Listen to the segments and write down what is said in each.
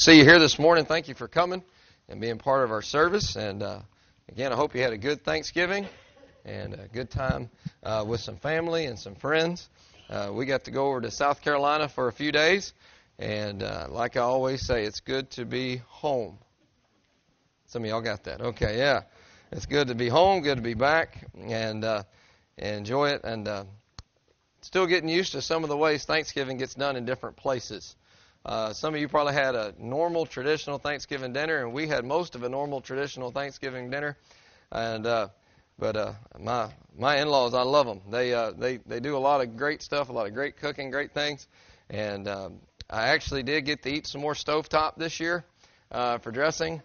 see you here this morning. Thank you for coming and being part of our service. And uh, again, I hope you had a good Thanksgiving and a good time uh, with some family and some friends. Uh, we got to go over to South Carolina for a few days, and uh, like I always say, it's good to be home. Some of y'all got that. Okay, yeah. It's good to be home, good to be back, and uh, enjoy it. And uh, still getting used to some of the ways Thanksgiving gets done in different places. Uh, some of you probably had a normal traditional Thanksgiving dinner, and we had most of a normal traditional Thanksgiving dinner. And uh, but uh, my my in-laws, I love them. They uh, they they do a lot of great stuff, a lot of great cooking, great things. And um, I actually did get to eat some more stovetop this year uh, for dressing,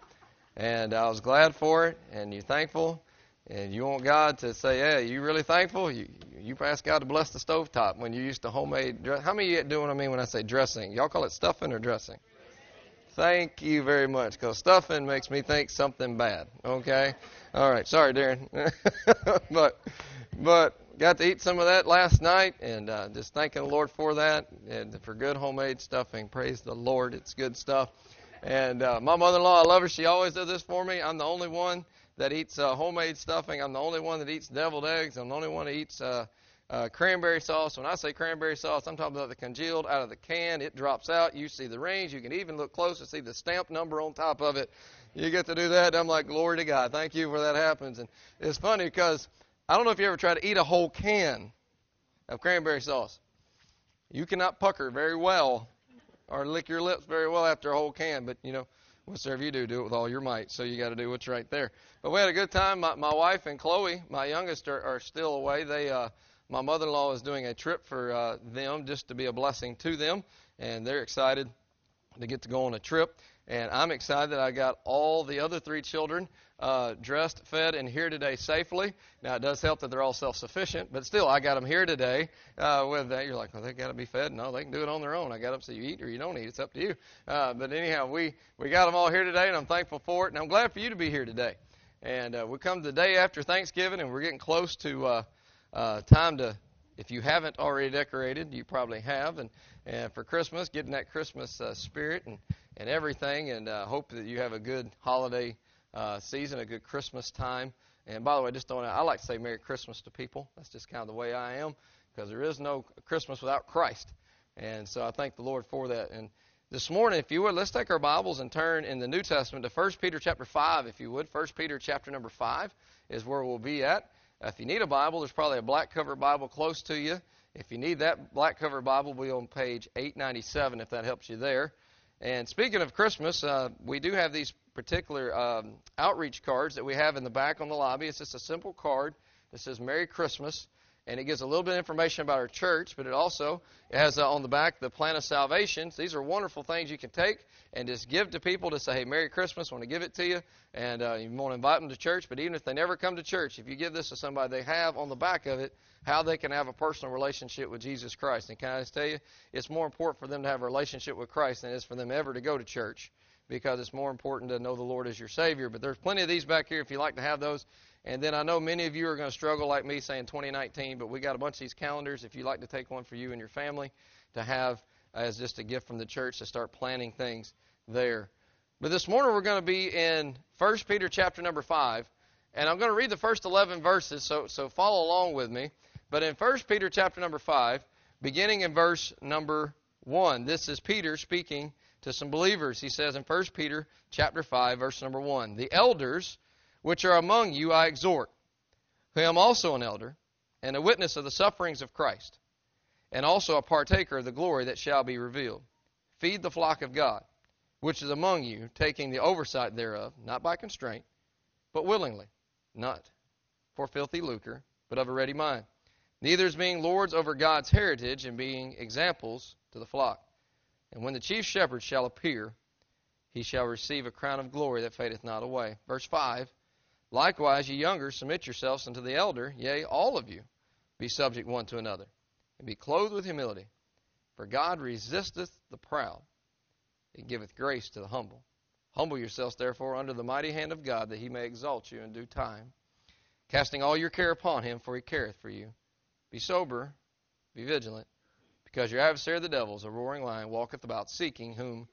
and I was glad for it. And you're thankful, and you want God to say, "Hey, you really thankful." You you ask God to bless the stovetop when you used to homemade. Dress. How many of you do what I mean when I say dressing? Y'all call it stuffing or dressing? Thank you very much, because stuffing makes me think something bad. Okay, all right. Sorry, Darren, but but got to eat some of that last night, and uh, just thanking the Lord for that and for good homemade stuffing. Praise the Lord, it's good stuff. And uh, my mother-in-law, I love her. She always does this for me. I'm the only one that eats uh, homemade stuffing. I'm the only one that eats deviled eggs. I'm the only one that eats uh, uh, cranberry sauce. When I say cranberry sauce, I'm talking about the congealed out of the can. It drops out. You see the range. You can even look close to see the stamp number on top of it. You get to do that. I'm like, glory to God. Thank you for that happens. And it's funny because I don't know if you ever try to eat a whole can of cranberry sauce. You cannot pucker very well or lick your lips very well after a whole can, but you know, whatsoever you do, do it with all your might. So you got to do what's right there. But we had a good time. My, my wife and Chloe, my youngest, are, are still away. They, uh, my mother-in-law is doing a trip for uh, them just to be a blessing to them, and they're excited to get to go on a trip. And I'm excited that I got all the other three children uh, dressed, fed, and here today safely. Now, it does help that they're all self sufficient, but still, I got them here today uh, with that. You're like, well, they've got to be fed. No, they can do it on their own. I got them so you eat or you don't eat. It's up to you. Uh, but anyhow, we, we got them all here today, and I'm thankful for it. And I'm glad for you to be here today. And uh, we come the day after Thanksgiving, and we're getting close to uh, uh, time to if you haven't already decorated, you probably have. And, and for Christmas, getting that Christmas uh, spirit and, and everything. And uh, hope that you have a good holiday uh, season, a good Christmas time. And by the way, just don't, I like to say Merry Christmas to people. That's just kind of the way I am because there is no Christmas without Christ. And so I thank the Lord for that. And this morning, if you would, let's take our Bibles and turn in the New Testament to 1 Peter chapter 5, if you would. 1 Peter chapter number 5 is where we'll be at. If you need a Bible, there's probably a black cover Bible close to you. If you need that black cover Bible, we'll be on page 897 if that helps you there. And speaking of Christmas, uh, we do have these particular um, outreach cards that we have in the back on the lobby. It's just a simple card that says Merry Christmas, and it gives a little bit of information about our church, but it also has uh, on the back the plan of salvation. These are wonderful things you can take and just give to people to say, hey, Merry Christmas, want to give it to you, and uh, you want to invite them to church. But even if they never come to church, if you give this to somebody, they have on the back of it how they can have a personal relationship with Jesus Christ. And can I just tell you, it's more important for them to have a relationship with Christ than it is for them ever to go to church because it's more important to know the Lord as your Savior. But there's plenty of these back here if you like to have those. And then I know many of you are going to struggle like me saying 2019, but we got a bunch of these calendars if you'd like to take one for you and your family to have as just a gift from the church to start planning things there. But this morning we're going to be in 1 Peter chapter number 5, and I'm going to read the first 11 verses, so, so follow along with me. But in 1 Peter chapter number 5, beginning in verse number 1, this is Peter speaking to some believers. He says in 1 Peter chapter 5, verse number 1, The elders which are among you I exhort, who am also an elder, and a witness of the sufferings of Christ, and also a partaker of the glory that shall be revealed. Feed the flock of God which is among you, taking the oversight thereof, not by constraint, but willingly, not for filthy lucre, but of a ready mind. Neither as being lords over God's heritage, and being examples to the flock. And when the chief shepherd shall appear, he shall receive a crown of glory that fadeth not away. Verse 5 Likewise, ye younger, submit yourselves unto the elder, yea, all of you, be subject one to another, and be clothed with humility. For God resisteth the proud and giveth grace to the humble. Humble yourselves, therefore, under the mighty hand of God, that he may exalt you in due time. Casting all your care upon him, for he careth for you. Be sober, be vigilant, because your adversary the devil is a roaring lion, walketh about seeking whom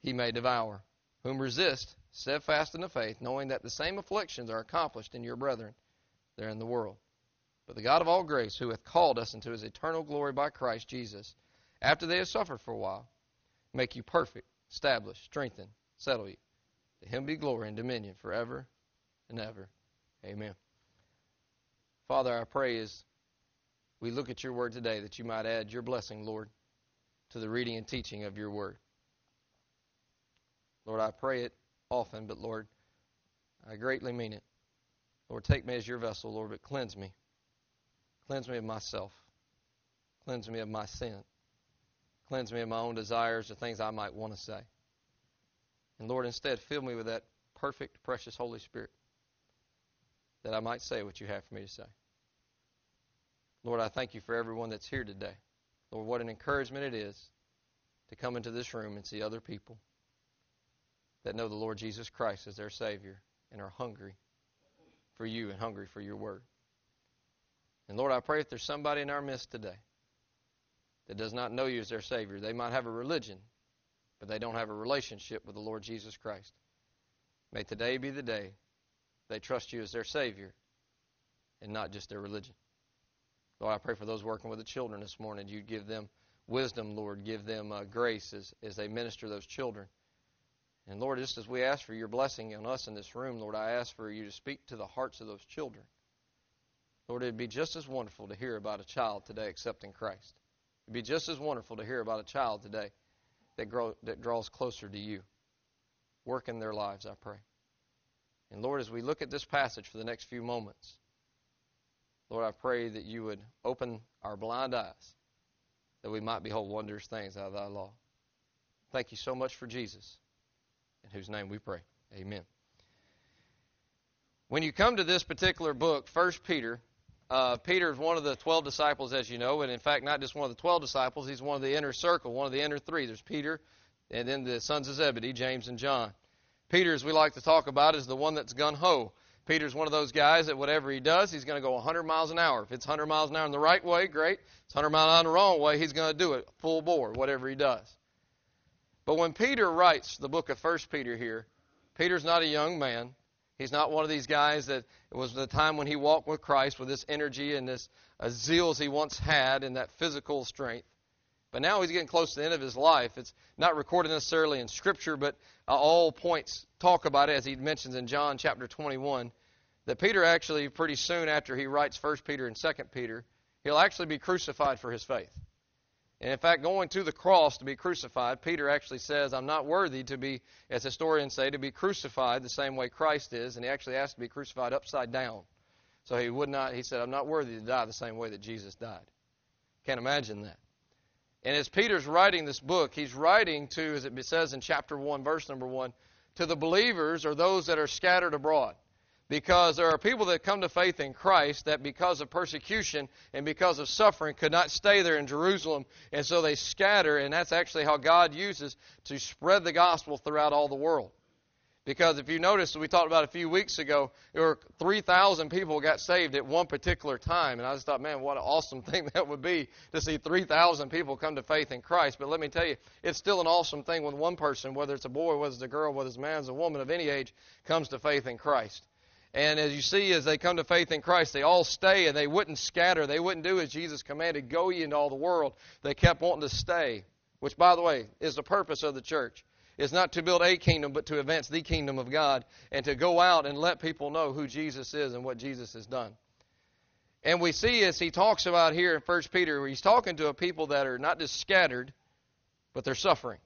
he may devour. Whom resist, steadfast in the faith, knowing that the same afflictions are accomplished in your brethren there in the world. But the God of all grace, who hath called us into his eternal glory by Christ Jesus, after they have suffered for a while, make you perfect, establish, strengthen, settle you. To him be glory and dominion forever and ever. Amen. Father, I pray as we look at your word today that you might add your blessing, Lord, to the reading and teaching of your word. Lord, I pray it often, but Lord, I greatly mean it. Lord, take me as your vessel, Lord, but cleanse me. Cleanse me of myself. Cleanse me of my sin. Cleanse me of my own desires, the things I might want to say. And Lord, instead, fill me with that perfect, precious Holy Spirit that I might say what you have for me to say. Lord, I thank you for everyone that's here today. Lord, what an encouragement it is to come into this room and see other people that know the Lord Jesus Christ as their Savior and are hungry for you and hungry for your word. And Lord, I pray if there's somebody in our midst today that does not know you as their Savior, they might have a religion, but they don't have a relationship with the Lord Jesus Christ. May today be the day they trust you as their Savior and not just their religion. Lord, I pray for those working with the children this morning. You'd give them wisdom, Lord. Give them uh, grace as, as they minister those children. And Lord, just as we ask for your blessing on us in this room, Lord, I ask for you to speak to the hearts of those children. Lord, it'd be just as wonderful to hear about a child today accepting Christ. It'd be just as wonderful to hear about a child today that, grow, that draws closer to you. Work in their lives, I pray. And Lord, as we look at this passage for the next few moments, Lord, I pray that you would open our blind eyes that we might behold wondrous things out of thy law. Thank you so much for Jesus, whose name we pray. Amen. When you come to this particular book, First Peter, uh, Peter is one of the 12 disciples, as you know, and in fact, not just one of the 12 disciples, he's one of the inner circle, one of the inner three. There's Peter, and then the sons of Zebedee, James and John. Peter, as we like to talk about, is the one that's gun ho. Peter's one of those guys that whatever he does, he's going to go 100 miles an hour. If it's 100 miles an hour in the right way, great. If it's 100 miles an hour in the wrong way, he's going to do it full bore, whatever he does. But when Peter writes the book of First Peter here, Peter's not a young man. He's not one of these guys that it was the time when he walked with Christ with this energy and this uh, as he once had and that physical strength. But now he's getting close to the end of his life. It's not recorded necessarily in Scripture, but uh, all points talk about it, as he mentions in John chapter 21, that Peter actually, pretty soon after he writes 1 Peter and 2 Peter, he'll actually be crucified for his faith. And in fact, going to the cross to be crucified, Peter actually says, I'm not worthy to be, as historians say, to be crucified the same way Christ is. And he actually asked to be crucified upside down. So he would not, he said, I'm not worthy to die the same way that Jesus died. Can't imagine that. And as Peter's writing this book, he's writing to, as it says in chapter 1, verse number 1, to the believers or those that are scattered abroad. Because there are people that come to faith in Christ that because of persecution and because of suffering could not stay there in Jerusalem, and so they scatter, and that's actually how God uses to spread the gospel throughout all the world. Because if you notice, we talked about a few weeks ago, there were 3,000 people got saved at one particular time. And I just thought, man, what an awesome thing that would be to see 3,000 people come to faith in Christ. But let me tell you, it's still an awesome thing when one person, whether it's a boy, whether it's a girl, whether it's a man, it's a woman of any age, comes to faith in Christ. And as you see, as they come to faith in Christ, they all stay and they wouldn't scatter. They wouldn't do as Jesus commanded, go ye into all the world. They kept wanting to stay, which, by the way, is the purpose of the church is not to build a kingdom, but to advance the kingdom of God and to go out and let people know who Jesus is and what Jesus has done. And we see as he talks about here in 1 Peter, where he's talking to a people that are not just scattered, but they're suffering.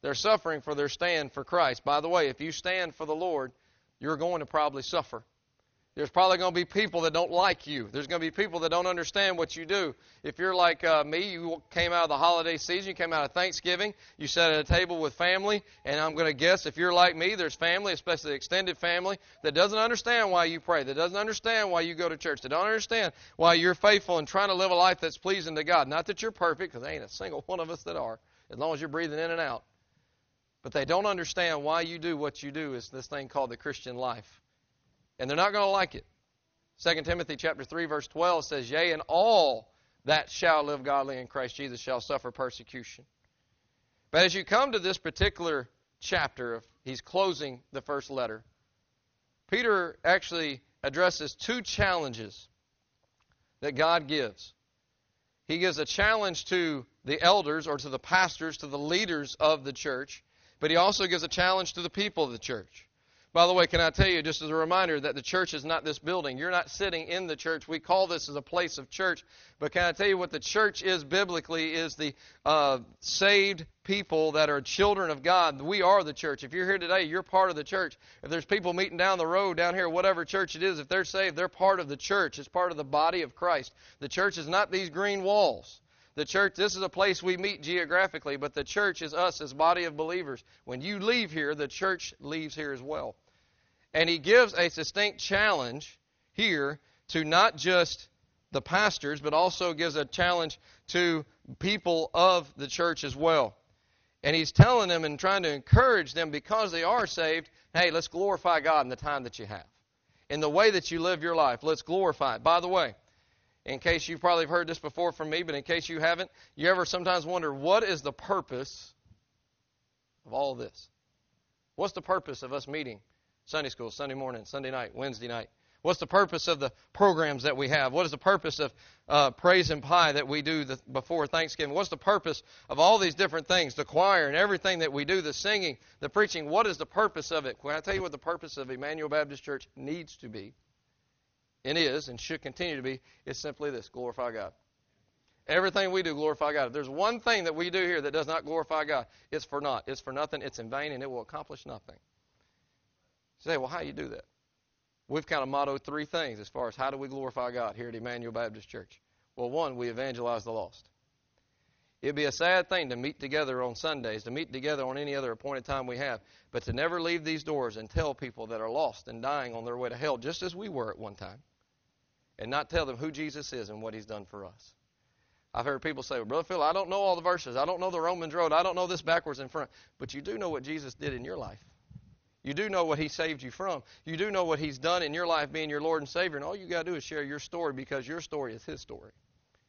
They're suffering for their stand for Christ. By the way, if you stand for the Lord, you're going to probably suffer. There's probably going to be people that don't like you. There's going to be people that don't understand what you do. If you're like uh, me, you came out of the holiday season, you came out of Thanksgiving, you sat at a table with family, and I'm going to guess if you're like me, there's family, especially extended family, that doesn't understand why you pray, that doesn't understand why you go to church, that don't understand why you're faithful and trying to live a life that's pleasing to God. Not that you're perfect, because ain't a single one of us that are, as long as you're breathing in and out. But they don't understand why you do what you do is this thing called the Christian life and they're not going to like it. 2 Timothy chapter 3 verse 12 says, "Yea, and all that shall live godly in Christ Jesus shall suffer persecution." But as you come to this particular chapter, of, he's closing the first letter, Peter actually addresses two challenges that God gives. He gives a challenge to the elders or to the pastors, to the leaders of the church, but he also gives a challenge to the people of the church. By the way, can I tell you, just as a reminder, that the church is not this building. You're not sitting in the church. We call this as a place of church. But can I tell you what the church is biblically is the uh, saved people that are children of God. We are the church. If you're here today, you're part of the church. If there's people meeting down the road, down here, whatever church it is, if they're saved, they're part of the church. It's part of the body of Christ. The church is not these green walls. The church, this is a place we meet geographically, but the church is us as body of believers. When you leave here, the church leaves here as well. And he gives a distinct challenge here to not just the pastors, but also gives a challenge to people of the church as well. And he's telling them and trying to encourage them because they are saved, hey, let's glorify God in the time that you have. In the way that you live your life, let's glorify it. By the way, in case you've probably heard this before from me, but in case you haven't, you ever sometimes wonder what is the purpose of all of this? What's the purpose of us meeting Sunday school, Sunday morning, Sunday night, Wednesday night? What's the purpose of the programs that we have? What is the purpose of uh, praise and pie that we do the, before Thanksgiving? What's the purpose of all these different things? The choir and everything that we do, the singing, the preaching. What is the purpose of it? Can I tell you what the purpose of Emmanuel Baptist Church needs to be? And is and should continue to be is simply this glorify God. Everything we do glorify God. If there's one thing that we do here that does not glorify God, it's for naught. It's for nothing. It's in vain, and it will accomplish nothing. You say, well, how do you do that? We've kind of mottoed three things as far as how do we glorify God here at Emmanuel Baptist Church. Well, one, we evangelize the lost. It'd be a sad thing to meet together on Sundays, to meet together on any other appointed time we have, but to never leave these doors and tell people that are lost and dying on their way to hell, just as we were at one time, and not tell them who Jesus is and what he's done for us. I've heard people say, well, Brother Phil, I don't know all the verses. I don't know the Romans road. I don't know this backwards and front. But you do know what Jesus did in your life. You do know what he saved you from. You do know what he's done in your life being your Lord and Savior. And all you got to do is share your story because your story is his story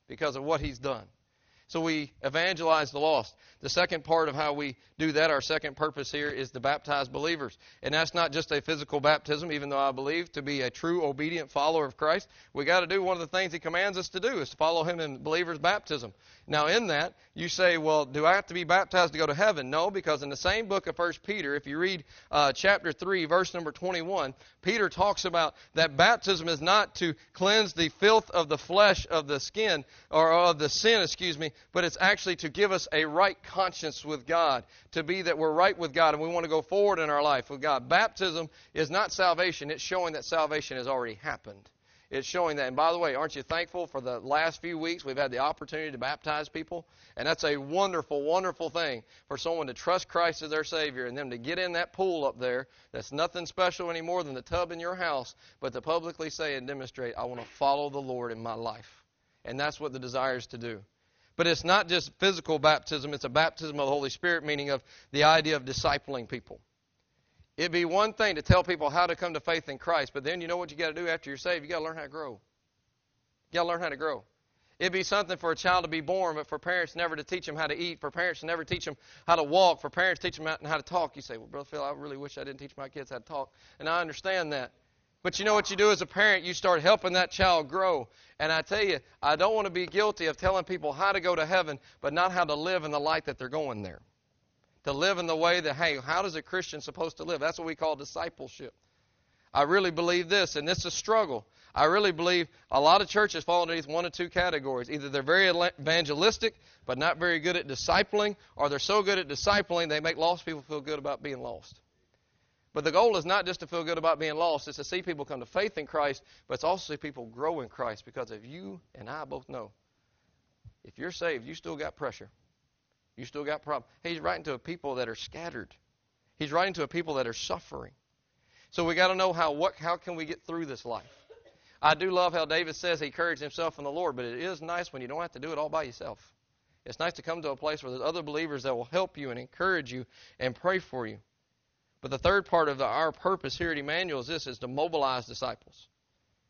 because of what he's done. So we evangelize the lost. The second part of how we do that, our second purpose here, is to baptize believers. And that's not just a physical baptism, even though I believe to be a true obedient follower of Christ, we got to do one of the things He commands us to do is to follow Him in believers' baptism. Now, in that, you say, well, do I have to be baptized to go to heaven? No, because in the same book of First Peter, if you read uh, chapter 3, verse number 21, Peter talks about that baptism is not to cleanse the filth of the flesh of the skin, or of the sin, excuse me, but it's actually to give us a right conscience with God, to be that we're right with God and we want to go forward in our life with God. Baptism is not salvation, it's showing that salvation has already happened. It's showing that. And by the way, aren't you thankful for the last few weeks we've had the opportunity to baptize people? And that's a wonderful, wonderful thing for someone to trust Christ as their Savior and them to get in that pool up there that's nothing special anymore than the tub in your house, but to publicly say and demonstrate, I want to follow the Lord in my life. And that's what the desire is to do. But it's not just physical baptism, it's a baptism of the Holy Spirit, meaning of the idea of discipling people. It'd be one thing to tell people how to come to faith in Christ, but then you know what you got to do after you're saved? You got to learn how to grow. You got to learn how to grow. It'd be something for a child to be born, but for parents never to teach them how to eat, for parents never teach them how to walk, for parents teach them how to talk. You say, well, Brother Phil, I really wish I didn't teach my kids how to talk. And I understand that. But you know what you do as a parent? You start helping that child grow. And I tell you, I don't want to be guilty of telling people how to go to heaven, but not how to live in the light that they're going there to live in the way that, hey, how does a Christian supposed to live? That's what we call discipleship. I really believe this, and this is a struggle. I really believe a lot of churches fall underneath one of two categories. Either they're very evangelistic, but not very good at discipling, or they're so good at discipling they make lost people feel good about being lost. But the goal is not just to feel good about being lost, it's to see people come to faith in Christ, but it's also to see people grow in Christ. Because if you and I both know, if you're saved, you still got pressure. You still got problems. He's writing to a people that are scattered. He's writing to a people that are suffering. So we got to know how what how can we get through this life. I do love how David says he encouraged himself in the Lord, but it is nice when you don't have to do it all by yourself. It's nice to come to a place where there's other believers that will help you and encourage you and pray for you. But the third part of the, our purpose here at Emmanuel is this: is to mobilize disciples.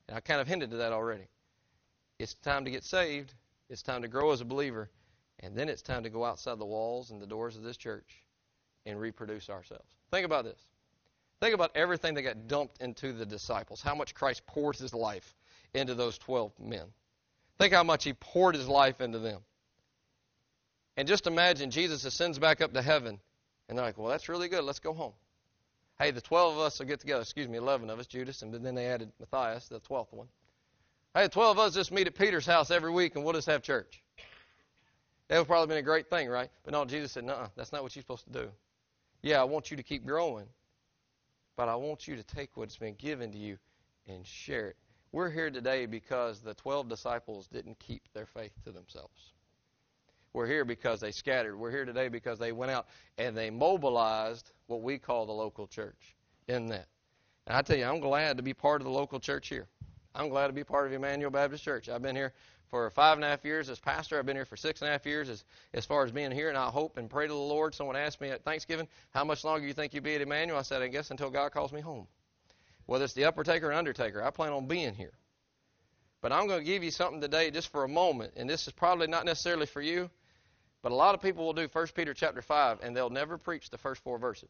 And I kind of hinted to that already. It's time to get saved. It's time to grow as a believer And then it's time to go outside the walls and the doors of this church and reproduce ourselves. Think about this. Think about everything that got dumped into the disciples, how much Christ poured his life into those 12 men. Think how much he poured his life into them. And just imagine Jesus ascends back up to heaven, and they're like, well, that's really good. Let's go home. Hey, the 12 of us will get together. Excuse me, 11 of us, Judas, and then they added Matthias, the 12th one. Hey, the 12 of us just meet at Peter's house every week, and we'll just have church. That would probably been a great thing, right? But no, Jesus said, no, that's not what you're supposed to do. Yeah, I want you to keep growing, but I want you to take what's been given to you and share it. We're here today because the 12 disciples didn't keep their faith to themselves. We're here because they scattered. We're here today because they went out and they mobilized what we call the local church in that. And I tell you, I'm glad to be part of the local church here. I'm glad to be part of Emmanuel Baptist Church. I've been here for five and a half years as pastor. I've been here for six and a half years as, as far as being here, and I hope and pray to the Lord. Someone asked me at Thanksgiving, how much longer do you think you'll be at Emmanuel? I said, I guess until God calls me home. Whether it's the upper taker or undertaker, I plan on being here. But I'm going to give you something today just for a moment, and this is probably not necessarily for you, but a lot of people will do 1 Peter chapter 5, and they'll never preach the first four verses.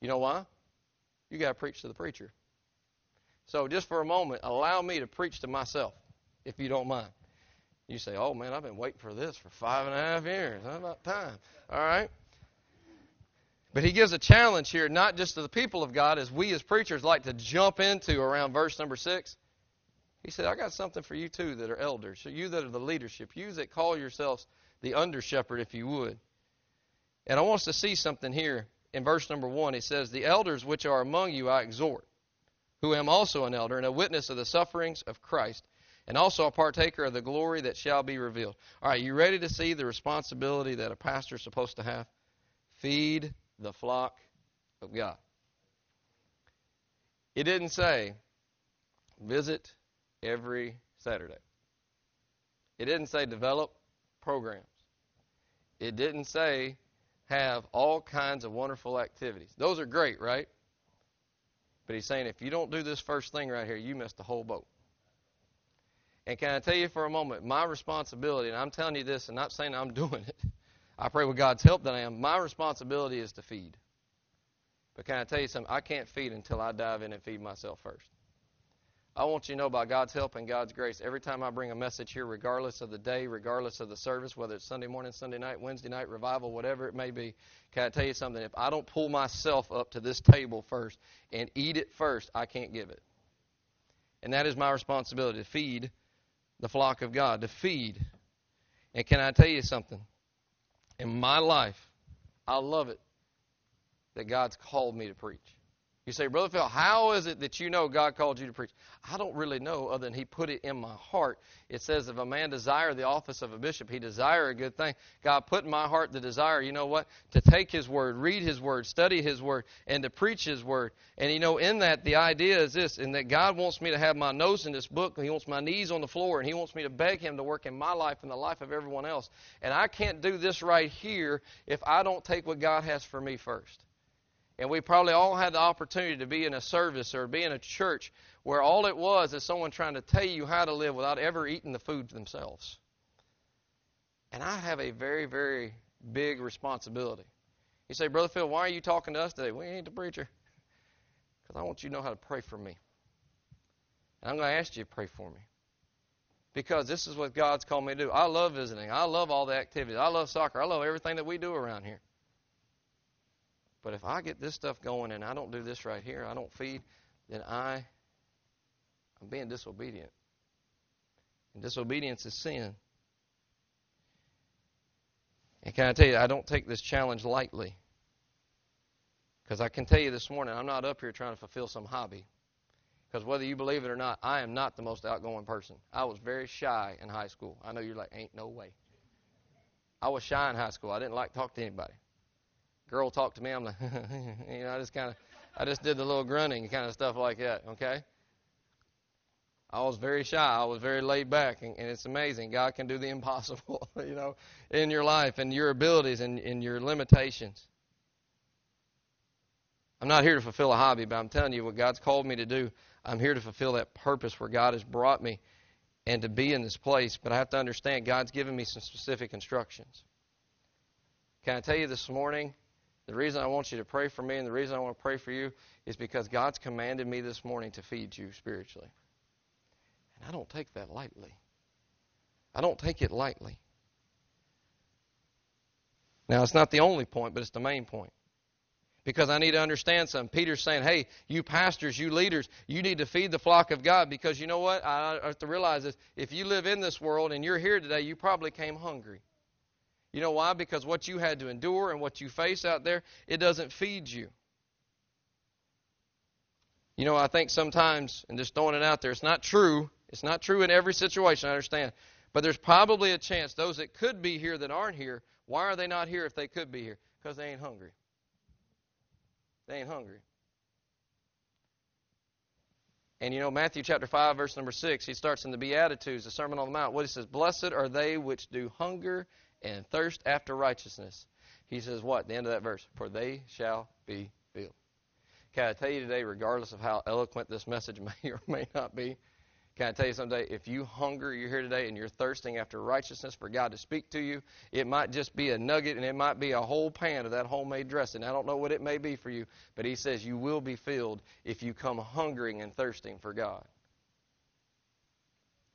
You know why? You got to preach to the preacher. So just for a moment, allow me to preach to myself if you don't mind. You say, oh man, I've been waiting for this for five and a half years. How about time? All right. But he gives a challenge here, not just to the people of God, as we as preachers like to jump into around verse number six. He said, I got something for you too that are elders, so you that are the leadership, you that call yourselves the under shepherd, if you would. And I want us to see something here in verse number one. He says, The elders which are among you I exhort, who am also an elder and a witness of the sufferings of Christ and also a partaker of the glory that shall be revealed. All right, you ready to see the responsibility that a pastor is supposed to have? Feed the flock of God. It didn't say visit every Saturday. It didn't say develop programs. It didn't say have all kinds of wonderful activities. Those are great, right? But he's saying if you don't do this first thing right here, you missed the whole boat. And can I tell you for a moment, my responsibility, and I'm telling you this and not saying I'm doing it, I pray with God's help that I am, my responsibility is to feed. But can I tell you something? I can't feed until I dive in and feed myself first. I want you to know by God's help and God's grace, every time I bring a message here, regardless of the day, regardless of the service, whether it's Sunday morning, Sunday night, Wednesday night, revival, whatever it may be, can I tell you something? If I don't pull myself up to this table first and eat it first, I can't give it. And that is my responsibility to feed the flock of God, to feed. And can I tell you something? In my life, I love it that God's called me to preach. You say, Brother Phil, how is it that you know God called you to preach? I don't really know other than He put it in my heart. It says, if a man desire the office of a bishop, he desire a good thing. God put in my heart the desire, you know what? To take His word, read His word, study His word, and to preach His word. And you know, in that, the idea is this, in that God wants me to have my nose in this book, and He wants my knees on the floor, and He wants me to beg Him to work in my life and the life of everyone else. And I can't do this right here if I don't take what God has for me first. And we probably all had the opportunity to be in a service or be in a church where all it was is someone trying to tell you how to live without ever eating the food themselves. And I have a very, very big responsibility. You say, Brother Phil, why are you talking to us today? We ain't the preacher. Because I want you to know how to pray for me. And I'm going to ask you to pray for me. Because this is what God's called me to do. I love visiting. I love all the activities. I love soccer. I love everything that we do around here. But if I get this stuff going and I don't do this right here, I don't feed, then I I'm being disobedient. And disobedience is sin. And can I tell you, I don't take this challenge lightly. Because I can tell you this morning, I'm not up here trying to fulfill some hobby. Because whether you believe it or not, I am not the most outgoing person. I was very shy in high school. I know you're like, ain't no way. I was shy in high school. I didn't like to talk to anybody girl talked to me, I'm like, you know, I just kind of, I just did the little grunting kind of stuff like that. Okay. I was very shy. I was very laid back, and, and it's amazing. God can do the impossible, you know, in your life and your abilities and, and your limitations. I'm not here to fulfill a hobby, but I'm telling you what God's called me to do. I'm here to fulfill that purpose where God has brought me and to be in this place, but I have to understand God's given me some specific instructions. Can I tell you this morning? The reason I want you to pray for me and the reason I want to pray for you is because God's commanded me this morning to feed you spiritually. And I don't take that lightly. I don't take it lightly. Now, it's not the only point, but it's the main point. Because I need to understand something. Peter's saying, hey, you pastors, you leaders, you need to feed the flock of God because you know what? I have to realize this. If you live in this world and you're here today, you probably came hungry. You know why? Because what you had to endure and what you face out there, it doesn't feed you. You know, I think sometimes, and just throwing it out there, it's not true. It's not true in every situation, I understand. But there's probably a chance those that could be here that aren't here, why are they not here if they could be here? Because they ain't hungry. They ain't hungry. And you know, Matthew chapter 5, verse number 6, he starts in the Beatitudes, the Sermon on the Mount. What he says, Blessed are they which do hunger and thirst after righteousness. He says, What? The end of that verse, For they shall be filled. Can I tell you today, regardless of how eloquent this message may or may not be, can I tell you someday, if you hunger, you're here today and you're thirsting after righteousness for God to speak to you, it might just be a nugget and it might be a whole pan of that homemade dressing. I don't know what it may be for you, but He says you will be filled if you come hungering and thirsting for God.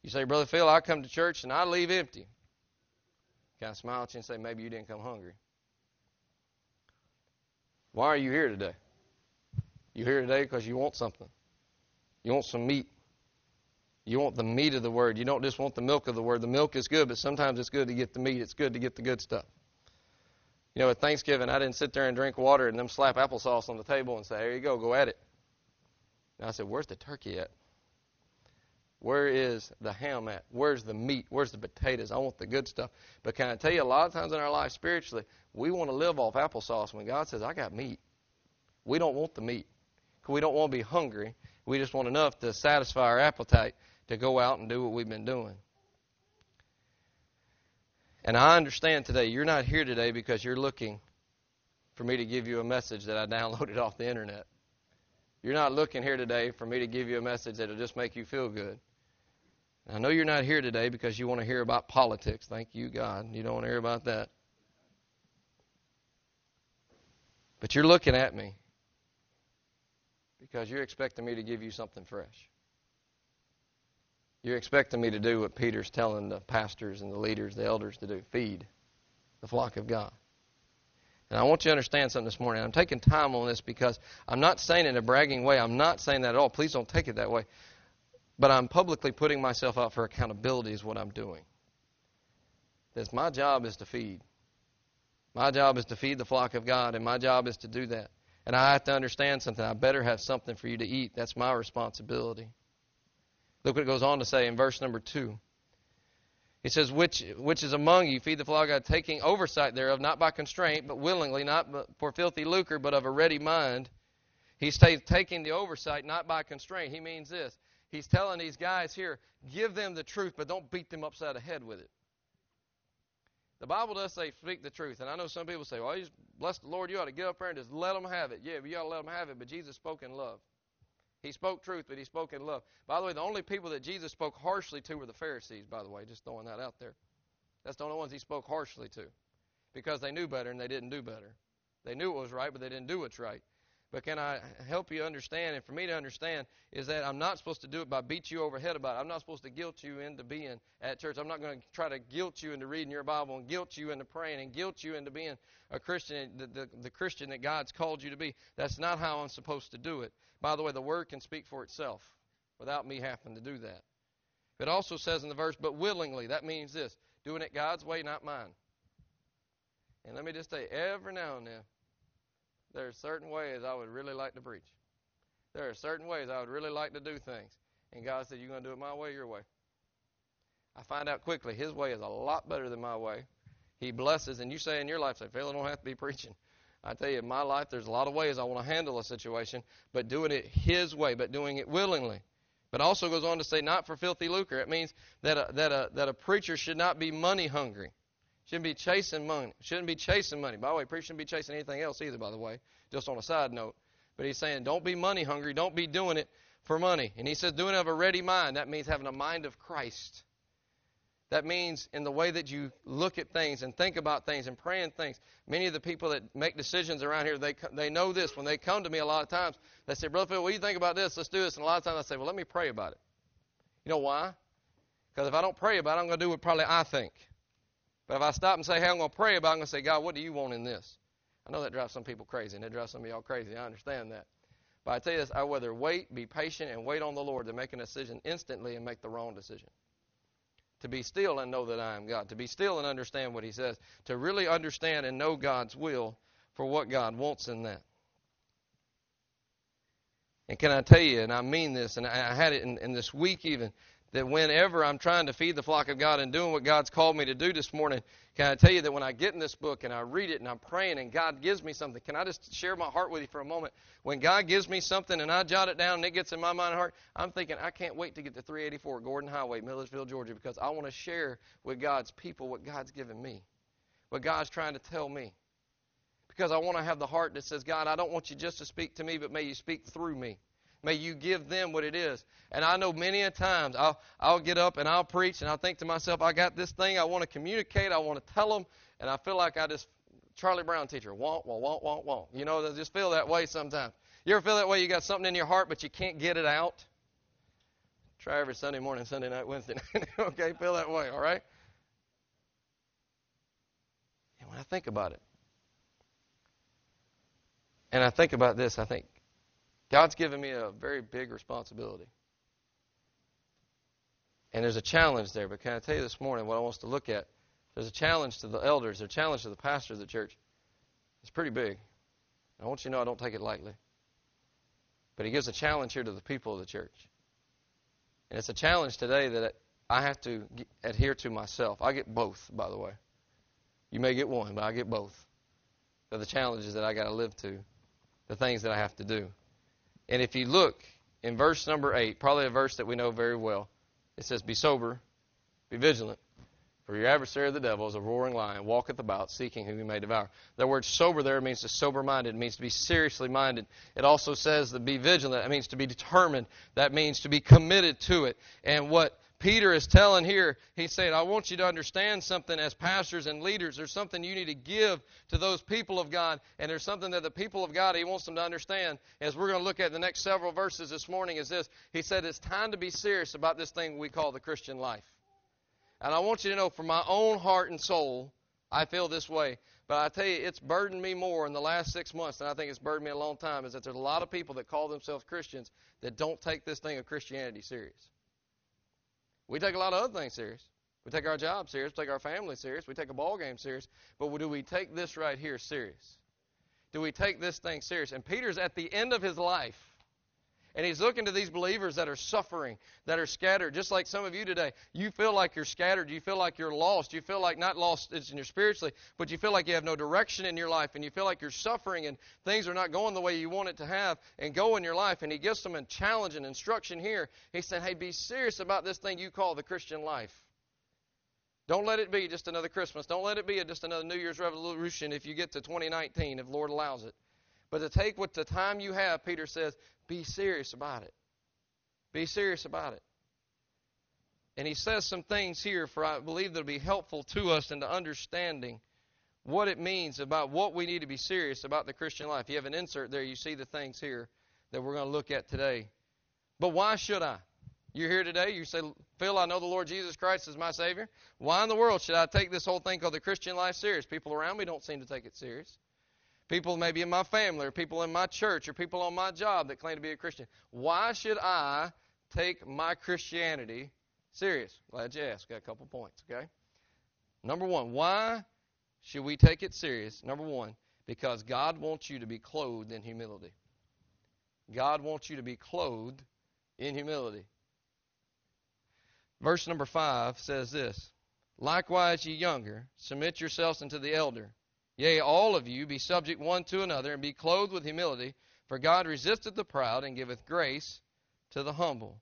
You say, Brother Phil, I come to church and I leave empty. Can I smile at you and say, maybe you didn't come hungry? Why are you here today? You're here today because you want something. You want some meat. You want the meat of the word. You don't just want the milk of the word. The milk is good, but sometimes it's good to get the meat. It's good to get the good stuff. You know, at Thanksgiving, I didn't sit there and drink water and them slap applesauce on the table and say, Here you go, go at it." And I said, "Where's the turkey at? Where is the ham at? Where's the meat? Where's the potatoes? I want the good stuff." But can I tell you, a lot of times in our life spiritually, we want to live off applesauce when God says, "I got meat." We don't want the meat. We don't want to be hungry. We just want enough to satisfy our appetite to go out and do what we've been doing. And I understand today, you're not here today because you're looking for me to give you a message that I downloaded off the internet. You're not looking here today for me to give you a message that'll just make you feel good. I know you're not here today because you want to hear about politics. Thank you, God. You don't want to hear about that. But you're looking at me because you're expecting me to give you something fresh. You're expecting me to do what Peter's telling the pastors and the leaders, the elders to do feed the flock of God. And I want you to understand something this morning. I'm taking time on this because I'm not saying it in a bragging way. I'm not saying that at all. Please don't take it that way. But I'm publicly putting myself out for accountability, is what I'm doing. This my job is to feed. My job is to feed the flock of God, and my job is to do that. And I have to understand something. I better have something for you to eat. That's my responsibility. Look what it goes on to say in verse number 2. He says, which, which is among you, feed the flock of God, taking oversight thereof, not by constraint, but willingly, not for filthy lucre, but of a ready mind. He's taking the oversight not by constraint. He means this. He's telling these guys here, give them the truth, but don't beat them upside the head with it. The Bible does say speak the truth. And I know some people say, well, you bless the Lord, you ought to get up there and just let them have it. Yeah, you ought to let them have it, but Jesus spoke in love. He spoke truth, but he spoke in love. By the way, the only people that Jesus spoke harshly to were the Pharisees, by the way, just throwing that out there. That's the only ones he spoke harshly to because they knew better and they didn't do better. They knew it was right, but they didn't do what's right. But can I help you understand, and for me to understand, is that I'm not supposed to do it by beat you over head about it. I'm not supposed to guilt you into being at church. I'm not going to try to guilt you into reading your Bible and guilt you into praying and guilt you into being a Christian, the, the, the Christian that God's called you to be. That's not how I'm supposed to do it. By the way, the Word can speak for itself without me having to do that. It also says in the verse, but willingly. That means this doing it God's way, not mine. And let me just say, every now and then, there are certain ways I would really like to preach. There are certain ways I would really like to do things. And God said, You're going to do it my way, your way. I find out quickly His way is a lot better than my way. He blesses, and you say in your life, say, Phil, I don't have to be preaching. I tell you, in my life, there's a lot of ways I want to handle a situation, but doing it His way, but doing it willingly. But also goes on to say, not for filthy lucre. It means that a, that a, that a preacher should not be money hungry. Shouldn't be chasing money. Shouldn't be chasing money. By the way, preacher shouldn't be chasing anything else either, by the way, just on a side note. But he's saying, don't be money hungry. Don't be doing it for money. And he says, doing it of a ready mind. That means having a mind of Christ. That means in the way that you look at things and think about things and pray praying things. Many of the people that make decisions around here, they, they know this. When they come to me a lot of times, they say, Brother Phil, what do you think about this? Let's do this. And a lot of times I say, well, let me pray about it. You know why? Because if I don't pray about it, I'm going to do what probably I think. But if I stop and say, hey, I'm going to pray about it, I'm going to say, God, what do you want in this? I know that drives some people crazy, and it drives some of y'all crazy. I understand that. But I tell you this, I rather wait, be patient, and wait on the Lord to make a decision instantly and make the wrong decision to be still and know that I am God, to be still and understand what He says, to really understand and know God's will for what God wants in that. And can I tell you, and I mean this, and I had it in, in this week even, that whenever I'm trying to feed the flock of God and doing what God's called me to do this morning, can I tell you that when I get in this book and I read it and I'm praying and God gives me something, can I just share my heart with you for a moment? When God gives me something and I jot it down and it gets in my mind and heart, I'm thinking, I can't wait to get to 384 Gordon Highway, Milledgeville, Georgia, because I want to share with God's people what God's given me, what God's trying to tell me. Because I want to have the heart that says, God, I don't want you just to speak to me, but may you speak through me. May you give them what it is. And I know many a times I'll, I'll get up and I'll preach and I'll think to myself, I got this thing I want to communicate, I want to tell them, and I feel like I just, Charlie Brown teacher, want, want, want, want. You know, I just feel that way sometimes. You ever feel that way? You got something in your heart, but you can't get it out? Try every Sunday morning, Sunday night, Wednesday night. okay, feel that way, all right? And when I think about it, and I think about this, I think, God's given me a very big responsibility. And there's a challenge there, but can I tell you this morning what I want us to look at? There's a challenge to the elders, a challenge to the pastor of the church. It's pretty big. I want you to know I don't take it lightly. But he gives a challenge here to the people of the church. And it's a challenge today that I have to adhere to myself. I get both, by the way. You may get one, but I get both. They're the challenges that I got to live to, the things that I have to do. And if you look in verse number 8, probably a verse that we know very well, it says, Be sober, be vigilant, for your adversary the devil is a roaring lion, walketh about, seeking whom he may devour. The word sober there means to sober minded. It means to be seriously minded. It also says to be vigilant. It means to be determined. That means to be committed to it. And what Peter is telling here, he's saying, I want you to understand something as pastors and leaders. There's something you need to give to those people of God, and there's something that the people of God, he wants them to understand. As we're going to look at the next several verses this morning, is this. He said, It's time to be serious about this thing we call the Christian life. And I want you to know from my own heart and soul, I feel this way. But I tell you, it's burdened me more in the last six months than I think it's burdened me a long time, is that there's a lot of people that call themselves Christians that don't take this thing of Christianity serious. We take a lot of other things serious. We take our job serious. We take our family serious. We take a ball game serious. But do we take this right here serious? Do we take this thing serious? And Peter's at the end of his life. And he's looking to these believers that are suffering, that are scattered, just like some of you today. You feel like you're scattered. You feel like you're lost. You feel like not lost in your spiritually, but you feel like you have no direction in your life, and you feel like you're suffering, and things are not going the way you want it to have and go in your life. And he gives them a challenge and instruction here. He said, "Hey, be serious about this thing you call the Christian life." Don't let it be just another Christmas. Don't let it be just another New Year's revolution if you get to 2019, if Lord allows it. But to take what the time you have, Peter says, be serious about it. Be serious about it. And he says some things here for I believe that'll be helpful to us into understanding what it means about what we need to be serious about the Christian life. You have an insert there, you see the things here that we're going to look at today. But why should I? You're here today, you say, Phil, I know the Lord Jesus Christ is my Savior. Why in the world should I take this whole thing called the Christian life serious? People around me don't seem to take it serious people maybe in my family or people in my church or people on my job that claim to be a Christian. Why should I take my Christianity serious? Glad you asked. Got a couple points, okay? Number one, why should we take it serious? Number one, because God wants you to be clothed in humility. God wants you to be clothed in humility. Verse number five says this Likewise, ye younger, submit yourselves unto the elder. Yea, all of you be subject one to another, and be clothed with humility, for God resisteth the proud and giveth grace to the humble.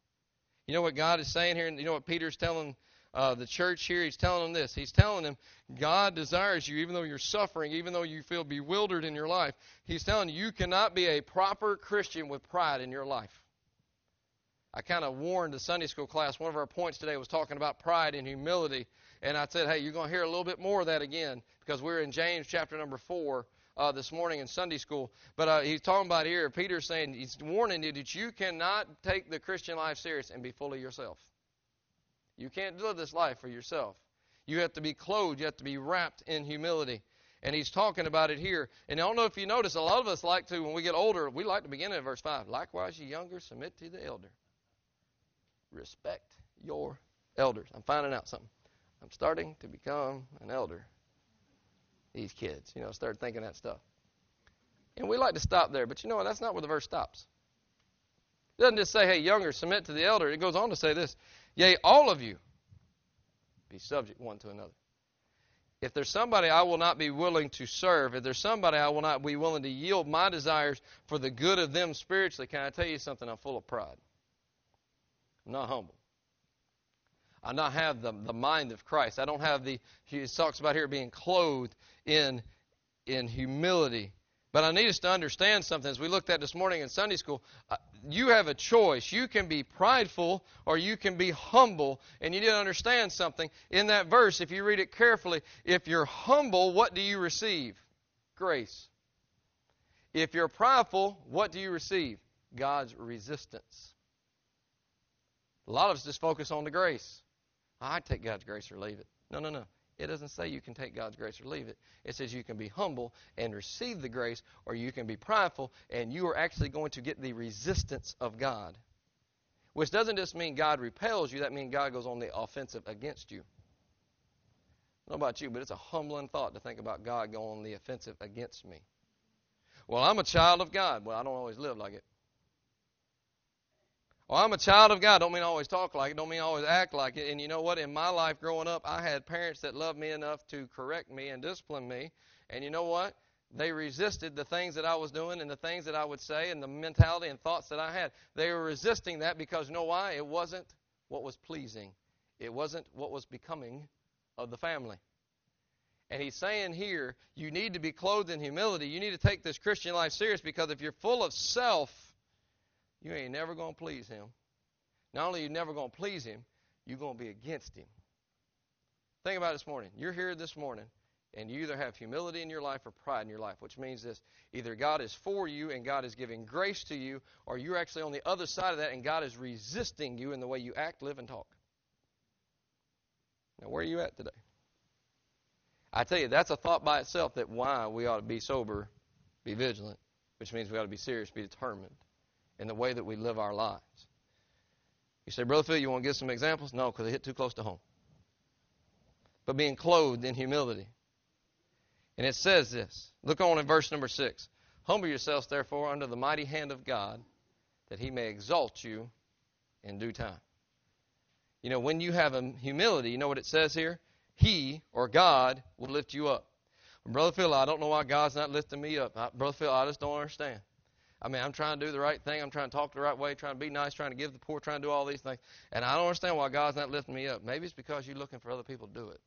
You know what God is saying here? And you know what Peter's telling uh, the church here? He's telling them this. He's telling them God desires you, even though you're suffering, even though you feel bewildered in your life. He's telling you you cannot be a proper Christian with pride in your life. I kind of warned the Sunday school class. One of our points today was talking about pride and humility. And I said, hey, you're going to hear a little bit more of that again because we're in James chapter number 4 uh, this morning in Sunday school. But uh, he's talking about here, Peter's saying, he's warning you that you cannot take the Christian life serious and be fully yourself. You can't live this life for yourself. You have to be clothed, you have to be wrapped in humility. And he's talking about it here. And I don't know if you notice, a lot of us like to, when we get older, we like to begin in verse 5. Likewise, you younger, submit to the elder. Respect your elders. I'm finding out something. I'm starting to become an elder. These kids, you know, start thinking that stuff. And we like to stop there, but you know what? That's not where the verse stops. It doesn't just say, hey, younger, submit to the elder. It goes on to say this Yea, all of you be subject one to another. If there's somebody I will not be willing to serve, if there's somebody I will not be willing to yield my desires for the good of them spiritually, can I tell you something? I'm full of pride. I'm not humble. I not have the, the mind of Christ. I don't have the, he talks about here being clothed in, in humility. But I need us to understand something. As we looked at this morning in Sunday school, uh, you have a choice. You can be prideful or you can be humble. And you need to understand something. In that verse, if you read it carefully, if you're humble, what do you receive? Grace. If you're prideful, what do you receive? God's resistance. A lot of us just focus on the grace. I take God's grace or leave it. No, no, no. It doesn't say you can take God's grace or leave it. It says you can be humble and receive the grace, or you can be prideful, and you are actually going to get the resistance of God. Which doesn't just mean God repels you, that means God goes on the offensive against you. Don't know about you, but it's a humbling thought to think about God going on the offensive against me. Well, I'm a child of God. Well, I don't always live like it. Well, I'm a child of God. Don't mean I always talk like it. Don't mean I always act like it. And you know what? In my life growing up, I had parents that loved me enough to correct me and discipline me. And you know what? They resisted the things that I was doing and the things that I would say and the mentality and thoughts that I had. They were resisting that because you know why? It wasn't what was pleasing. It wasn't what was becoming of the family. And he's saying here, you need to be clothed in humility. You need to take this Christian life serious because if you're full of self, you ain't never going to please him. Not only are you never going to please him, you're going to be against him. Think about this morning. You're here this morning, and you either have humility in your life or pride in your life, which means this either God is for you and God is giving grace to you, or you're actually on the other side of that and God is resisting you in the way you act, live, and talk. Now, where are you at today? I tell you, that's a thought by itself that why we ought to be sober, be vigilant, which means we ought to be serious, be determined in the way that we live our lives. You say, Brother Phil, you want to give some examples? No, because they hit too close to home. But being clothed in humility. And it says this. Look on in verse number 6. Humble yourselves, therefore, under the mighty hand of God, that he may exalt you in due time. You know, when you have humility, you know what it says here? He, or God, will lift you up. Brother Phil, I don't know why God's not lifting me up. Brother Phil, I just don't understand. I mean, I'm trying to do the right thing. I'm trying to talk the right way, trying to be nice, trying to give the poor, trying to do all these things. And I don't understand why God's not lifting me up. Maybe it's because you're looking for other people to do it.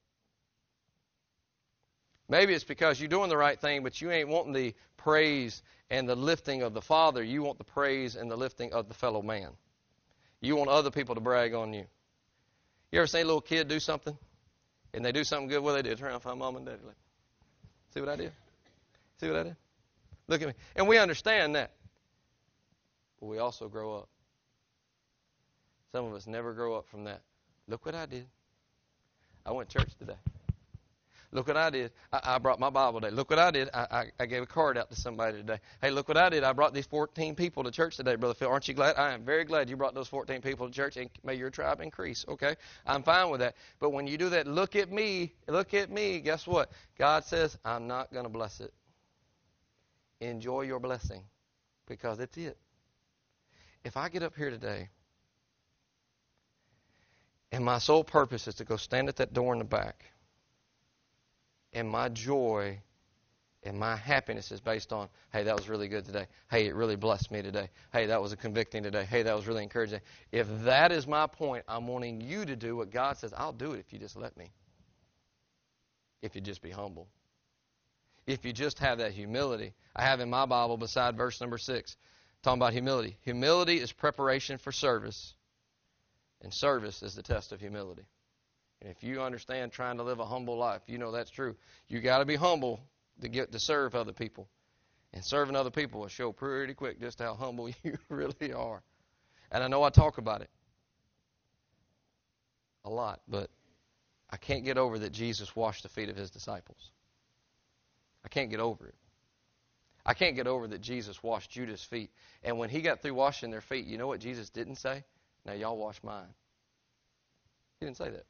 Maybe it's because you're doing the right thing, but you ain't wanting the praise and the lifting of the Father. You want the praise and the lifting of the fellow man. You want other people to brag on you. You ever seen a little kid do something? And they do something good? What they do? Turn around and find mom and daddy. See what I did? See what I did? Look at me. And we understand that but we also grow up. Some of us never grow up from that. Look what I did. I went to church today. Look what I did. I, I brought my Bible today. Look what I did. I, I, I, gave a card out to somebody today. Hey, look what I did. I brought these 14 people to church today, Brother Phil. Aren't you glad? I am very glad you brought those 14 people to church and may your tribe increase. Okay? I'm fine with that. But when you do that, look at me. Look at me. Guess what? God says, I'm not going to bless it. Enjoy your blessing because it's it if I get up here today and my sole purpose is to go stand at that door in the back, and my joy and my happiness is based on, hey, that was really good today. Hey, it really blessed me today. Hey, that was a convicting today. Hey, that was really encouraging. If that is my point, I'm wanting you to do what God says. I'll do it if you just let me. If you just be humble. If you just have that humility. I have in my Bible beside verse number six Talking about humility. Humility is preparation for service, and service is the test of humility. And if you understand trying to live a humble life, you know that's true. You got to be humble to get to serve other people. And serving other people will show pretty quick just how humble you really are. And I know I talk about it a lot, but I can't get over that Jesus washed the feet of his disciples. I can't get over it. I can't get over that Jesus washed Judas' feet. And when he got through washing their feet, you know what Jesus didn't say? Now y'all wash mine. He didn't say that.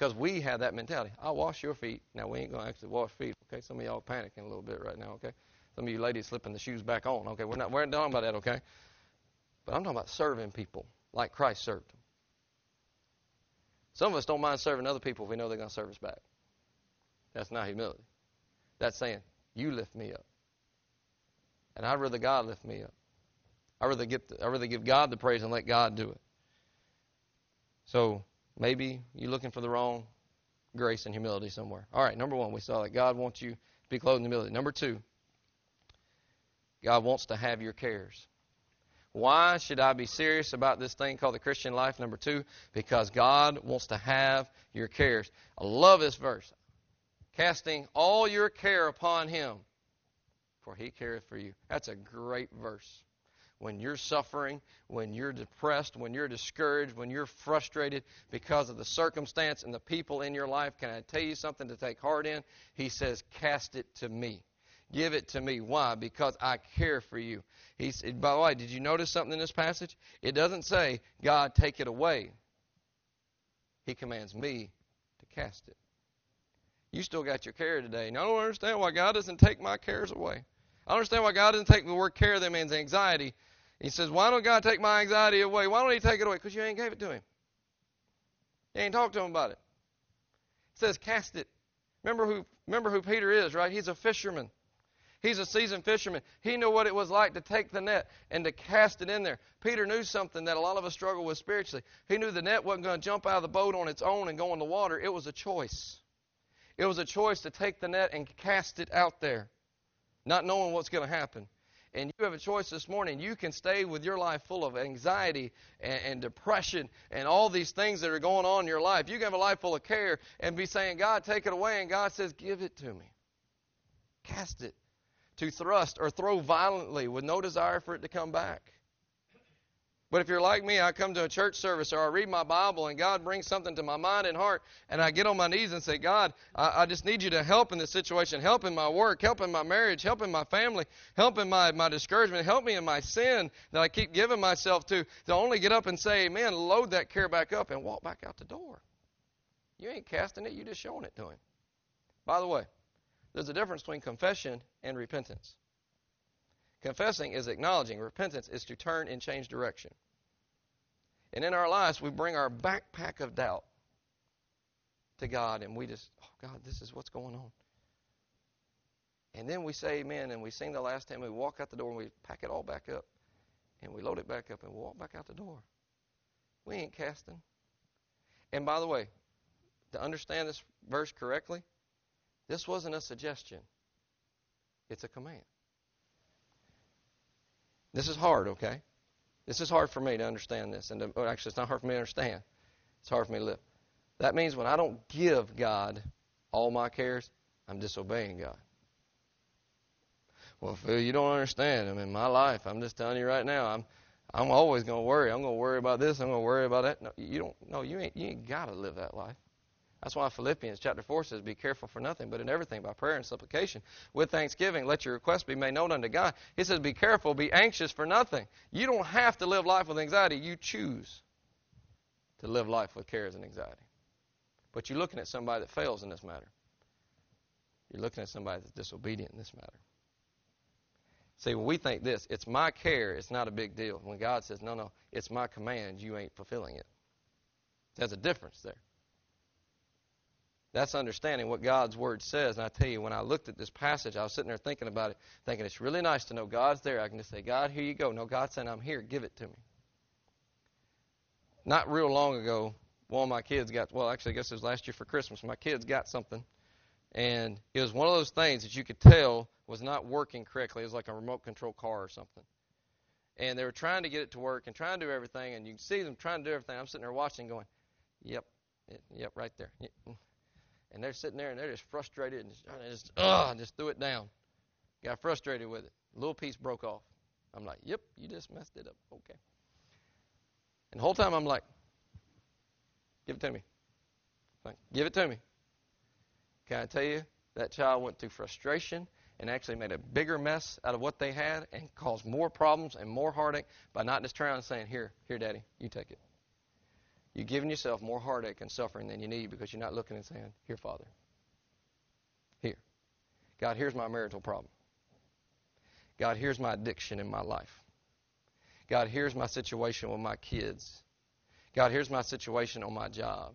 Because we have that mentality. I'll wash your feet. Now, we ain't going to actually wash feet, okay? Some of y'all panicking a little bit right now, okay? Some of you ladies slipping the shoes back on, okay? We're not, we're not talking about that, okay? But I'm talking about serving people like Christ served them. Some of us don't mind serving other people if we know they're going to serve us back. That's not humility. That's saying, you lift me up. And I'd rather God lift me up. I'd rather, get the, I'd rather give God the praise and let God do it. So maybe you're looking for the wrong grace and humility somewhere. All right, number one, we saw that God wants you to be clothed in humility. Number two, God wants to have your cares. Why should I be serious about this thing called the Christian life? Number two, because God wants to have your cares. I love this verse. Casting all your care upon Him, for He careth for you. That's a great verse. When you're suffering, when you're depressed, when you're discouraged, when you're frustrated because of the circumstance and the people in your life, can I tell you something to take heart in? He says, Cast it to me. Give it to me. Why? Because I care for you. He said, by the way, did you notice something in this passage? It doesn't say, God, take it away. He commands me to cast it. You still got your care today. And I don't understand why God doesn't take my cares away. I understand why God doesn't take the word care of that means anxiety. He says, Why don't God take my anxiety away? Why don't He take it away? Because you ain't gave it to Him. You ain't talked to Him about it. He says, Cast it. Remember who, remember who Peter is, right? He's a fisherman. He's a seasoned fisherman. He knew what it was like to take the net and to cast it in there. Peter knew something that a lot of us struggle with spiritually. He knew the net wasn't going to jump out of the boat on its own and go in the water. It was a choice. It was a choice to take the net and cast it out there, not knowing what's going to happen. And you have a choice this morning. You can stay with your life full of anxiety and, and, depression and all these things that are going on in your life. You can have a life full of care and be saying, God, take it away. And God says, give it to me. Cast it to thrust or throw violently with no desire for it to come back. But if you're like me, I come to a church service or I read my Bible and God brings something to my mind and heart, and I get on my knees and say, God, I, I, just need you to help in this situation, help in my work, help in my marriage, help in my family, help in my, my discouragement, help me in my sin that I keep giving myself to, to only get up and say, Amen, load that care back up and walk back out the door. You ain't casting it, you're just showing it to Him. By the way, there's a difference between confession and repentance. Confessing is acknowledging, repentance is to turn and change direction. And in our lives, we bring our backpack of doubt to God and we just, oh God, this is what's going on. And then we say amen and we sing the last hymn, we walk out the door and we pack it all back up. And we load it back up and walk back out the door. We ain't casting. And by the way, to understand this verse correctly, this wasn't a suggestion, it's a command. This is hard, okay? This is hard for me to understand this. And to, well, actually, it's not hard for me to understand. It's hard for me to live. That means when I don't give God all my cares, I'm disobeying God. Well, Phil, you don't understand. I mean, my life, I'm just telling you right now, I'm I'm always going to worry. I'm going to worry about this. I'm going to worry about that. No, you don't. No, you ain't. You ain't got to live that life. That's why Philippians chapter 4 says, Be careful for nothing, but in everything by prayer and supplication. With thanksgiving, let your requests be made known unto God. He says, Be careful, be anxious for nothing. You don't have to live life with anxiety. You choose to live life with cares and anxiety. But you're looking at somebody that fails in this matter. You're looking at somebody that's disobedient in this matter. See, when we think this, it's my care, it's not a big deal. When God says, no, no, it's my command, you ain't fulfilling it. There's a difference there. That's understanding what God's Word says. And I tell you, when I looked at this passage, I was sitting there thinking about it, thinking it's really nice to know God's there. I can just say, God, here you go. No, God's saying, I'm here. Give it to me. Not real long ago, one of my kids got, well, actually, I guess it was last year for Christmas. My kids got something. And it was one of those things that you could tell was not working correctly. It was like a remote control car or something. and they were trying to get it to work and trying to do everything, and you can see them trying to do everything. I'm sitting there watching, going, "Yep, yep, right there." And they're sitting there and they're just frustrated and just, just ugh, just threw it down. Got frustrated with it. A little piece broke off. I'm like, "Yep, you just messed it up." Okay. And the whole time I'm like, "Give it to me." Like, give it to me. Can I tell you that child went through frustration and actually made a bigger mess out of what they had and caused more problems and more heartache by not just trying and saying, Here, here, Daddy, you take it. You're giving yourself more heartache and suffering than you need because you're not looking and saying, Here, Father. Here. God, here's my marital problem. God, here's my addiction in my life. God, here's my situation with my kids. God, here's my situation on my job.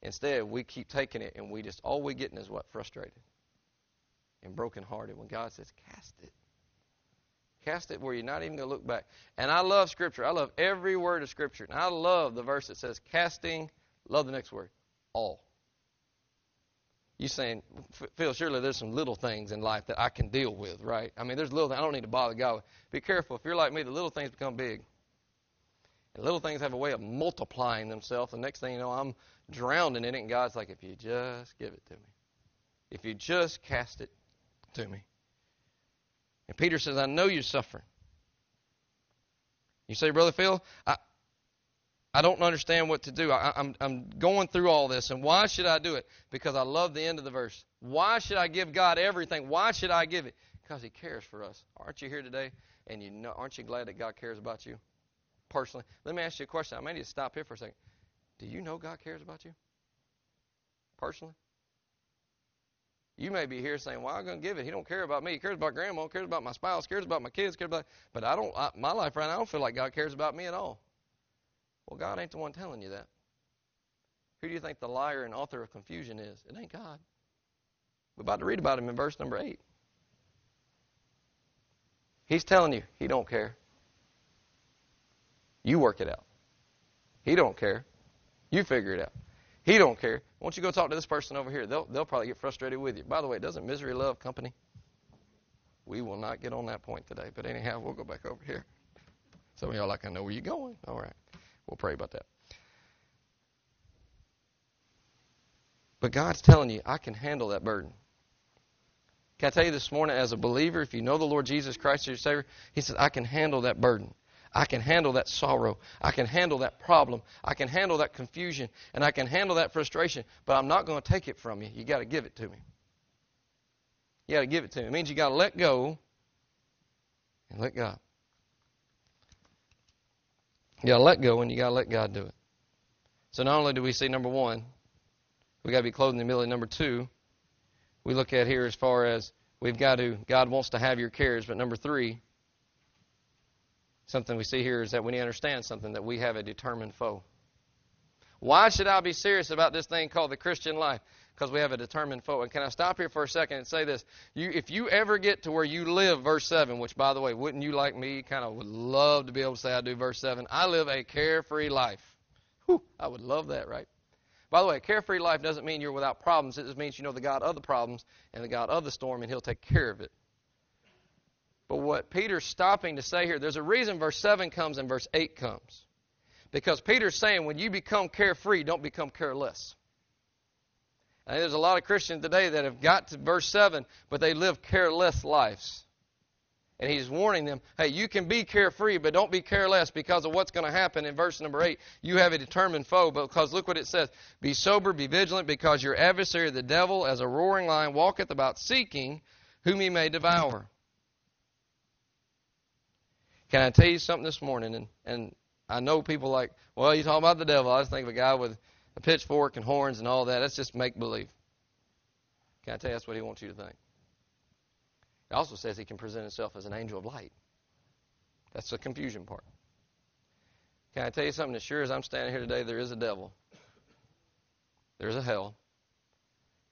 Instead, we keep taking it and we just, all we're getting is what? Frustrated and brokenhearted when God says, cast it. Cast it where you're not even going to look back. And I love Scripture. I love every word of Scripture. And I love the verse that says, casting, love the next word, all. You saying, Phil, surely there's some little things in life that I can deal with, right? I mean, there's little things I don't need to bother God with. Be careful. If you're like me, the little things become big. And little things have a way of multiplying themselves. The next thing you know, I'm drowning in it, and God's like, if you just give it to me, if you just cast it to me. And Peter says, I know you're suffering. You say, Brother Phil, I, I don't understand what to do. I, I'm, I'm going through all this, and why should I do it? Because I love the end of the verse. Why should I give God everything? Why should I give it? Because He cares for us. Aren't you here today? And you know, aren't you glad that God cares about you personally? Let me ask you a question. I may need to stop here for a second. Do you know God cares about you personally? You may be here saying, "Well, I'm going to give it. He don't care about me. He cares about grandma. He cares about my spouse. He cares about my kids. Cares about." But I don't. I, my life right now, I don't feel like God cares about me at all. Well, God ain't the one telling you that. Who do you think the liar and author of confusion is? It ain't God. We're about to read about him in verse number eight. He's telling you he don't care. You work it out. He don't care. You figure it out. He don't care. Why don't you go talk to this person over here? They'll, they'll probably get frustrated with you. By the way, doesn't misery love company? We will not get on that point today. But anyhow, we'll go back over here. Some of y'all like, I know where you're going. All right. We'll pray about that. But God's telling you, I can handle that burden. Can I tell you this morning, as a believer, if you know the Lord Jesus Christ as your Savior, He says, I can handle that burden. I can handle that sorrow. I can handle that problem. I can handle that confusion. And I can handle that frustration. But I'm not going to take it from you. you got to give it to me. You got to give it to me. It means you got to let go and let God. You got to let go and you got to let God do it. So not only do we see number one, we got to be clothed in the humility. Number two, we look at here as far as we've got to, God wants to have your cares. But number three, something we see here is that we need to understand something that we have a determined foe. Why should I be serious about this thing called the Christian life? Because we have a determined foe. And can I stop here for a second and say this? You, if you ever get to where you live, verse 7, which, by the way, wouldn't you like me? Kind of would love to be able to say I do verse 7. I live a carefree life. Whew, I would love that, right? By the way, a carefree life doesn't mean you're without problems. It just means you know the God of the problems and the God of the storm, and He'll take care of it. But what Peter's stopping to say here, there's a reason verse 7 comes and verse 8 comes. Because Peter's saying when you become carefree, don't become careless. And there's a lot of Christians today that have got to verse 7, but they live careless lives. And he's warning them, hey, you can be carefree, but don't be careless because of what's going to happen in verse number 8. You have a determined foe, because look what it says. Be sober, be vigilant, because your adversary, the devil, as a roaring lion, walketh about seeking whom he may devour. Can I tell you something this morning? And, and I know people like, well, you talk about the devil. I just think of a guy with a pitchfork and horns and all that. That's just make believe. Can I tell you that's what he wants you to think? It also says he can present himself as an angel of light. That's the confusion part. Can I tell you something? As sure as I'm standing here today, there is a devil. There's a hell.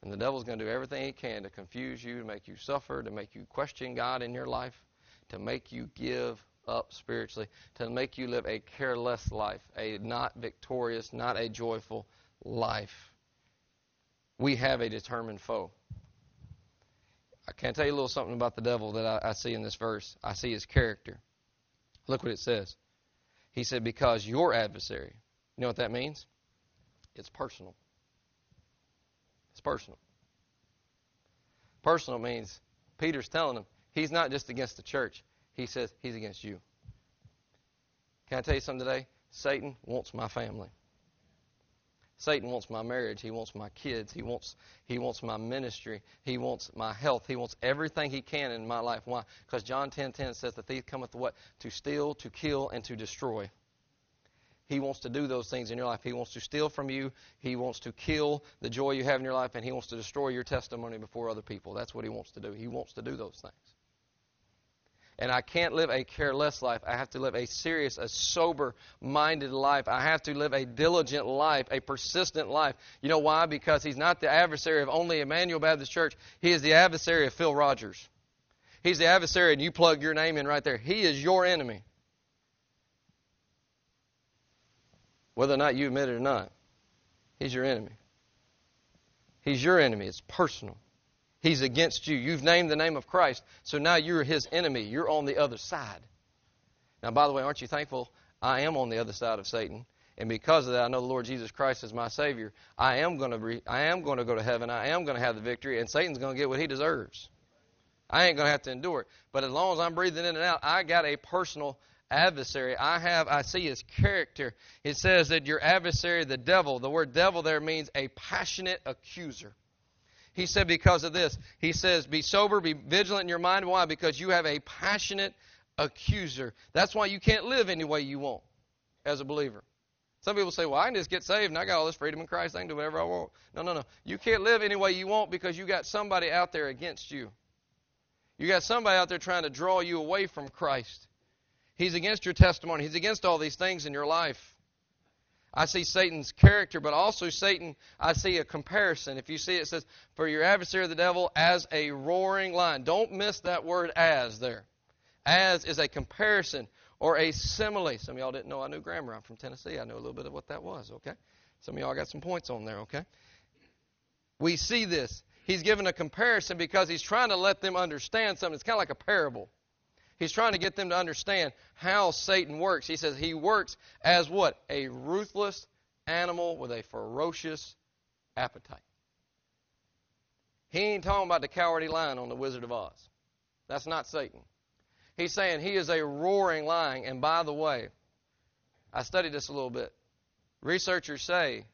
And the devil's going to do everything he can to confuse you, to make you suffer, to make you question God in your life, to make you give up spiritually, to make you live a careless life, a not victorious, not a joyful life. We have a determined foe. I can tell you a little something about the devil that I, I see in this verse. I see his character. Look what it says. He said, Because your adversary. You know what that means? It's personal. It's personal. Personal means Peter's telling him he's not just against the church, he says he's against you. Can I tell you something today? Satan wants my family. Satan wants my marriage. He wants my kids. He wants he wants my ministry. He wants my health. He wants everything he can in my life. Why? Because John 10:10 10, 10 says the thief cometh what? To steal, to kill, and to destroy. He wants to do those things in your life. He wants to steal from you. He wants to kill the joy you have in your life, and he wants to destroy your testimony before other people. That's what he wants to do. He wants to do those things. And I can't live a careless life. I have to live a serious, a sober minded life. I have to live a diligent life, a persistent life. You know why? Because he's not the adversary of only Emmanuel Baptist Church. He is the adversary of Phil Rogers. He's the adversary, and you plug your name in right there. He is your enemy. Whether or not you admit it or not, he's your enemy. He's your enemy. It's personal. He's against you. You've named the name of Christ, so now you're his enemy. You're on the other side. Now, by the way, aren't you thankful? I am on the other side of Satan, and because of that, I know the Lord Jesus Christ is my Savior. I am going to be, I am going to go to heaven. I am going to have the victory, and Satan's going to get what he deserves. I ain't going to have to endure it. But as long as I'm breathing in and out, I got a personal adversary. I have, I see his character. It says that your adversary, the devil, the word devil there means a passionate accuser. He said, because of this. He says, be sober, be vigilant in your mind. Why? Because you have a passionate accuser. That's why you can't live any way you want as a believer. Some people say, well, I can just get saved and I got all this freedom in Christ. I can do whatever I want. No, no, no. You can't live any way you want because you got somebody out there against you. You got somebody out there trying to draw you away from Christ. He's against your testimony. He's against all these things in your life. I see Satan's character, but also Satan, I see a comparison. If you see it, it says, For your adversary the devil as a roaring lion. Don't miss that word as there. As is a comparison or a simile. Some of y'all didn't know I knew grammar. I'm from Tennessee. I know a little bit of what that was, okay? Some of y'all got some points on there, okay? We see this. He's given a comparison because he's trying to let them understand something. It's kind of like a parable. He's trying to get them to understand how Satan works. He says he works as what? A ruthless animal with a ferocious appetite. He ain't talking about the cowardly lion on the Wizard of Oz. That's not Satan. He's saying he is a roaring lion. And by the way, I studied this a little bit. Researchers say,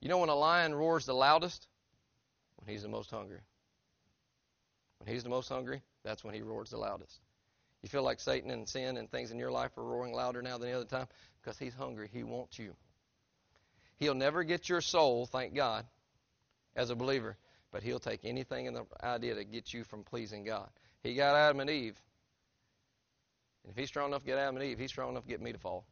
you know when a lion roars the loudest? When he's the most hungry. When he's the most hungry, that's when he roars the loudest. You feel like Satan and sin and things in your life are roaring louder now than the other time? Because he's hungry. He wants you. He'll never get your soul, thank God, as a believer, but he'll take anything in the idea to get you from pleasing God. He got Adam and Eve. And if he's strong enough to get Adam and Eve, he's strong enough to get me to fall.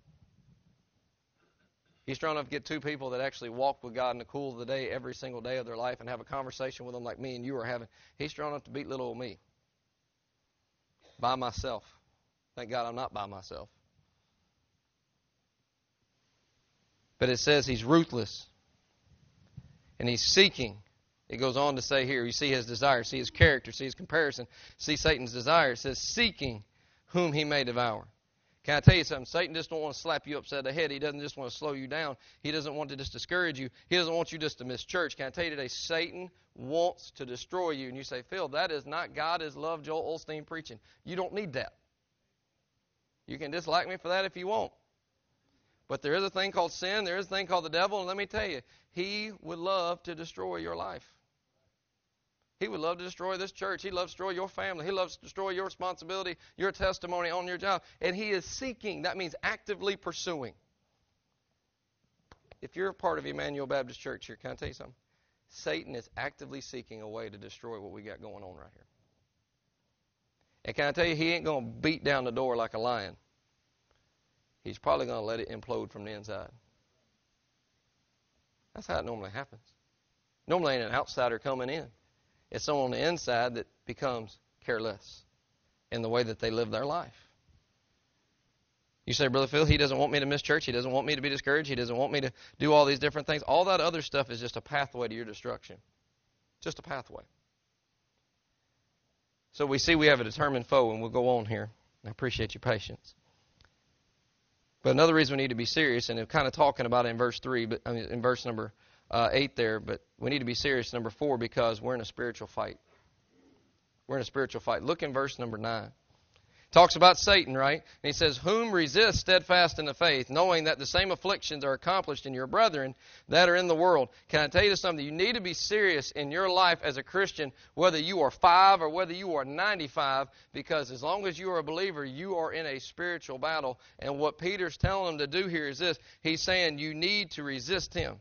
He's strong enough to get two people that actually walk with God in the cool of the day every single day of their life and have a conversation with them like me and you are having. He's strong enough to beat little old me by myself. Thank God I'm not by myself. But it says he's ruthless and he's seeking. It goes on to say here, you see his desire, see his character, see his comparison, see Satan's desire. It says, seeking whom he may devour. Can I tell you something? Satan just don't want to slap you upside the head. He doesn't just want to slow you down. He doesn't want to just discourage you. He doesn't want you just to miss church. Can I tell you today? Satan wants to destroy you. And you say, Phil, that is not God is love Joel Osteen preaching. You don't need that. You can dislike me for that if you want. But there is a thing called sin. There is a thing called the devil. And let me tell you, he would love to destroy your life. He would love to destroy this church. He loves to destroy your family. He loves to destroy your responsibility, your testimony on your job. And he is seeking. That means actively pursuing. If you're a part of Emmanuel Baptist Church here, can I tell you something? Satan is actively seeking a way to destroy what we got going on right here. And can I tell you, he ain't going to beat down the door like a lion. He's probably going to let it implode from the inside. That's how it normally happens. Normally, ain't an outsider coming in. It's someone on the inside that becomes careless in the way that they live their life. You say, Brother Phil, he doesn't want me to miss church. He doesn't want me to be discouraged. He doesn't want me to do all these different things. All that other stuff is just a pathway to your destruction. Just a pathway. So we see we have a determined foe, and we'll go on here. I appreciate your patience. But another reason we need to be serious, and kind of talking about it in verse three, but I mean in verse number uh, eight there. But we need to be serious, number four, because we're in a spiritual fight. We're in a spiritual fight. Look in verse number nine. Talks about Satan, right? And he says, Whom resist steadfast in the faith, knowing that the same afflictions are accomplished in your brethren that are in the world. Can I tell you something? You need to be serious in your life as a Christian, whether you are five or whether you are 95, because as long as you are a believer, you are in a spiritual battle. And what Peter's telling them to do here is this He's saying you need to resist him.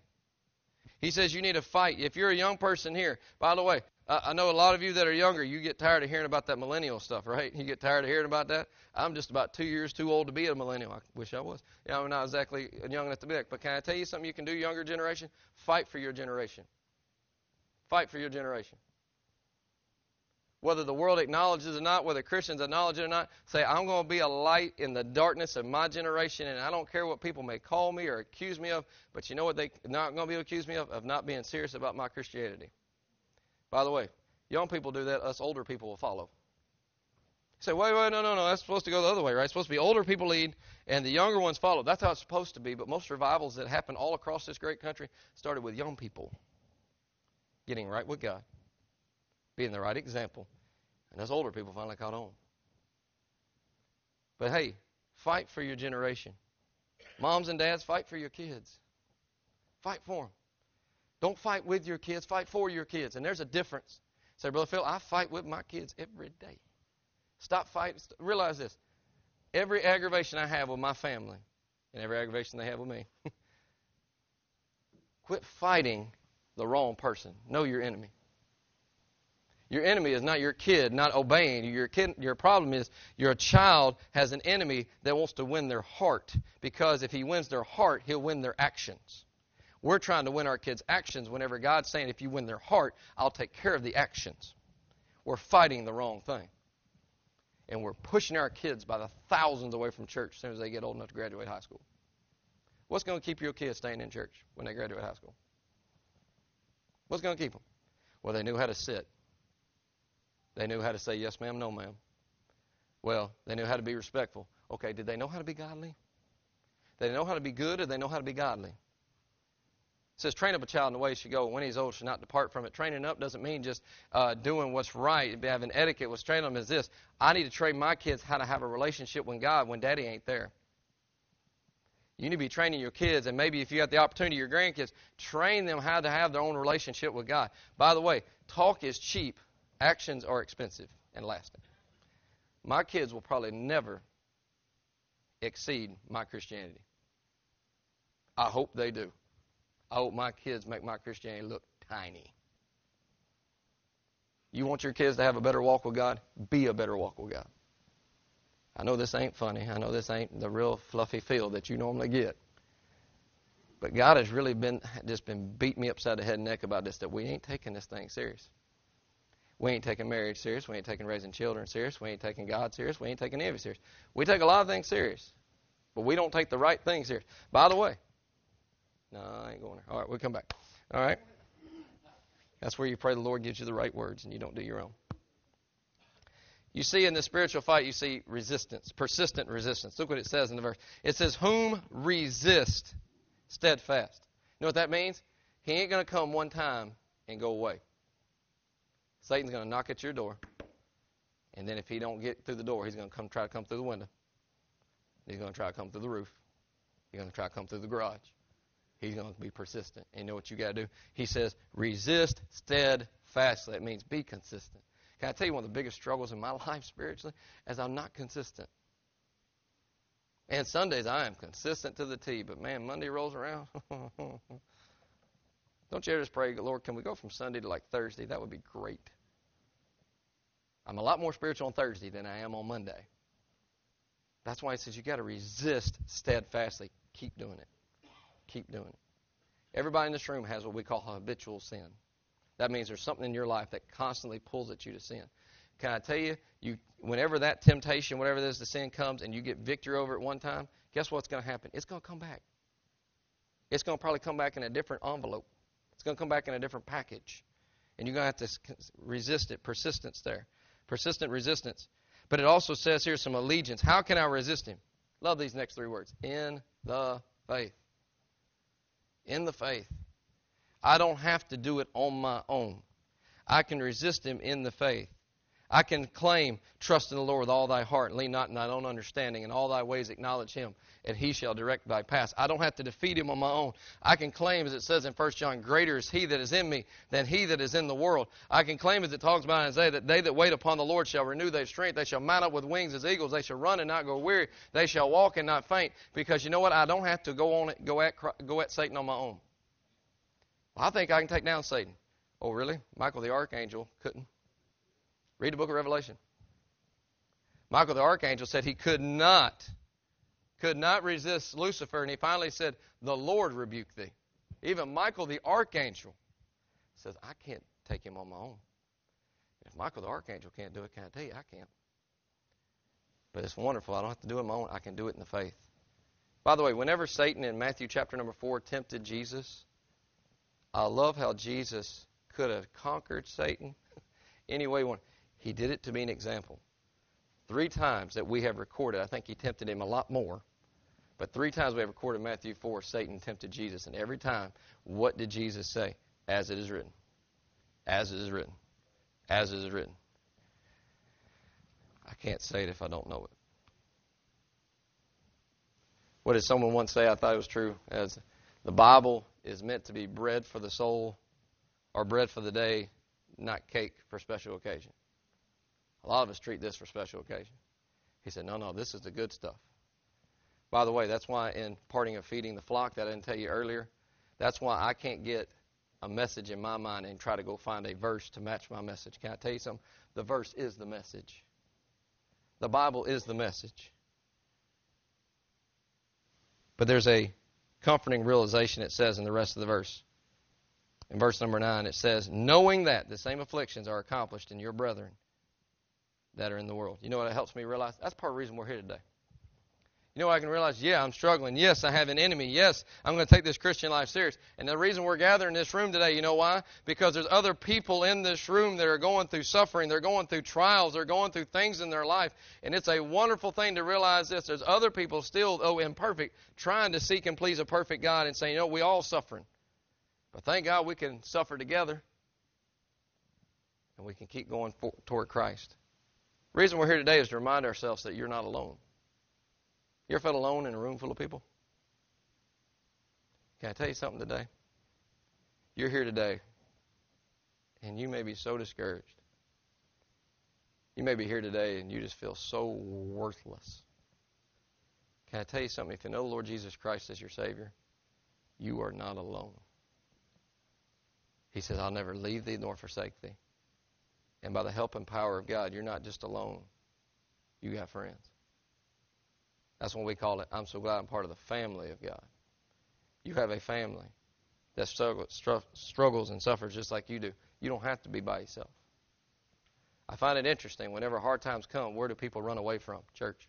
He says you need to fight. If you're a young person here, by the way, I know a lot of you that are younger, you get tired of hearing about that millennial stuff, right? You get tired of hearing about that. I'm just about two years too old to be a millennial. I wish I was. Yeah, I'm not exactly young enough to be. But can I tell you something you can do, younger generation? Fight for your generation. Fight for your generation. Whether the world acknowledges it or not, whether Christians acknowledge it or not, say, I'm going to be a light in the darkness of my generation, and I don't care what people may call me or accuse me of, but you know what they're not going to be able to accuse me of? Of not being serious about my Christianity. By the way, young people do that, us older people will follow. Say, wait, wait, no, no, no, that's supposed to go the other way, right? It's supposed to be older people lead and the younger ones follow. That's how it's supposed to be, but most revivals that happen all across this great country started with young people getting right with God, being the right example, and us older people finally caught on. But hey, fight for your generation. Moms and dads, fight for your kids. Fight for them. Don't fight with your kids, fight for your kids. And there's a difference. Say, Brother Phil, I fight with my kids every day. Stop fighting. Realize this. Every aggravation I have with my family, and every aggravation they have with me, quit fighting the wrong person. Know your enemy. Your enemy is not your kid not obeying you. Your, kid, your problem is your child has an enemy that wants to win their heart because if he wins their heart, he'll win their actions. We're trying to win our kids' actions whenever God's saying, if you win their heart, I'll take care of the actions. We're fighting the wrong thing. And we're pushing our kids by the thousands away from church as soon as they get old enough to graduate high school. What's going to keep your kids staying in church when they graduate high school? What's going to keep them? Well, they knew how to sit. They knew how to say yes, ma'am, no, ma'am. Well, they knew how to be respectful. Okay, did they know how to be godly? Did they know how to be good or they know how to be godly? It says, train up a child in the way he should go. When he's old, should not depart from it. Training up doesn't mean just uh, doing what's right, having etiquette. What's training them is this I need to train my kids how to have a relationship with God when daddy ain't there. You need to be training your kids, and maybe if you got the opportunity, your grandkids, train them how to have their own relationship with God. By the way, talk is cheap, actions are expensive and lasting. My kids will probably never exceed my Christianity. I hope they do. I hope my kids make my Christianity look tiny. You want your kids to have a better walk with God? Be a better walk with God. I know this ain't funny. I know this ain't the real fluffy feel that you normally get. But God has really been just been beating me upside the head and neck about this that we ain't taking this thing serious. We ain't taking marriage serious. We ain't taking raising children serious. We ain't taking God serious. We ain't taking any of it serious. We take a lot of things serious, but we don't take the right things serious. By the way, no, I ain't going there. All right, we'll come back. All right? That's where you pray the Lord gives you the right words and you don't do your own. You see in the spiritual fight, you see resistance, persistent resistance. Look what it says in the verse. It says, Whom resist steadfast. You know what that means? He ain't going to come one time and go away. Satan's going to knock at your door. And then if he don't get through the door, he's going to come try to come through the window. He's going to try to come through the roof. He's going to try to come through the garage. He's going to be persistent. And you know what you got to do? He says, resist steadfastly. That means be consistent. Can I tell you one of the biggest struggles in my life spiritually? As I'm not consistent. And Sundays I am consistent to the T, but man, Monday rolls around. Don't you ever just pray, Lord, can we go from Sunday to like Thursday? That would be great. I'm a lot more spiritual on Thursday than I am on Monday. That's why he says you got to resist steadfastly. Keep doing it. Keep doing it. Everybody in this room has what we call habitual sin. That means there's something in your life that constantly pulls at you to sin. Can I tell you, you whenever that temptation, whatever it is, the sin comes, and you get victory over it one time, guess what's going to happen? It's going to come back. It's going to probably come back in a different envelope. It's going to come back in a different package. And you're going to have to resist it. Persistence there. Persistent resistance. But it also says here some allegiance. How can I resist him? Love these next three words. In the faith. In the faith. I don't have to do it on my own. I can resist him in the faith. I can claim, trust in the Lord with all thy heart, and lean not in thine own understanding, and all thy ways acknowledge him, and he shall direct thy paths. I don't have to defeat him on my own. I can claim, as it says in 1 John, greater is he that is in me than he that is in the world. I can claim, as it talks about in Isaiah, that they that wait upon the Lord shall renew their strength. They shall mount up with wings as eagles. They shall run and not go weary. They shall walk and not faint. Because you know what? I don't have to go on it, go at, go at Satan on my own. I think I can take down Satan. Oh, really? Michael the archangel couldn't. Read the book of Revelation. Michael the archangel said he could not, could not resist Lucifer, and he finally said, The Lord rebuke thee. Even Michael the archangel says, I can't take him on my own. If Michael the archangel can't do it, can I tell you? I can't. But it's wonderful. I don't have to do it on my own. I can do it in the faith. By the way, whenever Satan in Matthew chapter number 4 tempted Jesus, I love how Jesus could have conquered Satan any way he wanted. He did it to be an example. Three times that we have recorded, I think he tempted him a lot more, but three times we have recorded Matthew 4, Satan tempted Jesus. And every time, what did Jesus say? As it is written. As it is written. As it is written. I can't say it if I don't know it. What did someone once say? I thought it was true. As the Bible is meant to be bread for the soul or bread for the day, not cake for special occasion. A lot of us treat this for special occasion. He said, No, no, this is the good stuff. By the way, that's why in parting of feeding the flock that I didn't tell you earlier, that's why I can't get a message in my mind and try to go find a verse to match my message. Can I tell you something? The verse is the message. The Bible is the message. But there's a comforting realization, it says in the rest of the verse. In verse number 9, it says, Knowing that the same afflictions are accomplished in your brethren that are in the world. You know what it helps me realize? That's part of the reason we're here today. You know, what I can realize, yeah, I'm struggling. Yes, I have an enemy. Yes, I'm going to take this Christian life serious. And the reason we're gathering in this room today, you know why? Because there's other people in this room that are going through suffering. They're going through trials. They're going through things in their life. And it's a wonderful thing to realize this. There's other people still, though imperfect, trying to seek and please a perfect God and saying, you know, we all suffering. But thank God we can suffer together. And we can keep going for, toward Christ. The reason we're here today is to remind ourselves that you're not alone. You ever felt alone in a room full of people? Can I tell you something today? You're here today, and you may be so discouraged. You may be here today, and you just feel so worthless. Can I tell you something? If you know the Lord Jesus Christ as your Savior, you are not alone. He says, I'll never leave thee nor forsake thee. And by the help and power of God, you're not just alone, you got friends. That's what we call it. I'm so glad I'm part of the family of God. You have a family that struggles and suffers just like you do. You don't have to be by yourself. I find it interesting. Whenever hard times come, where do people run away from? Church.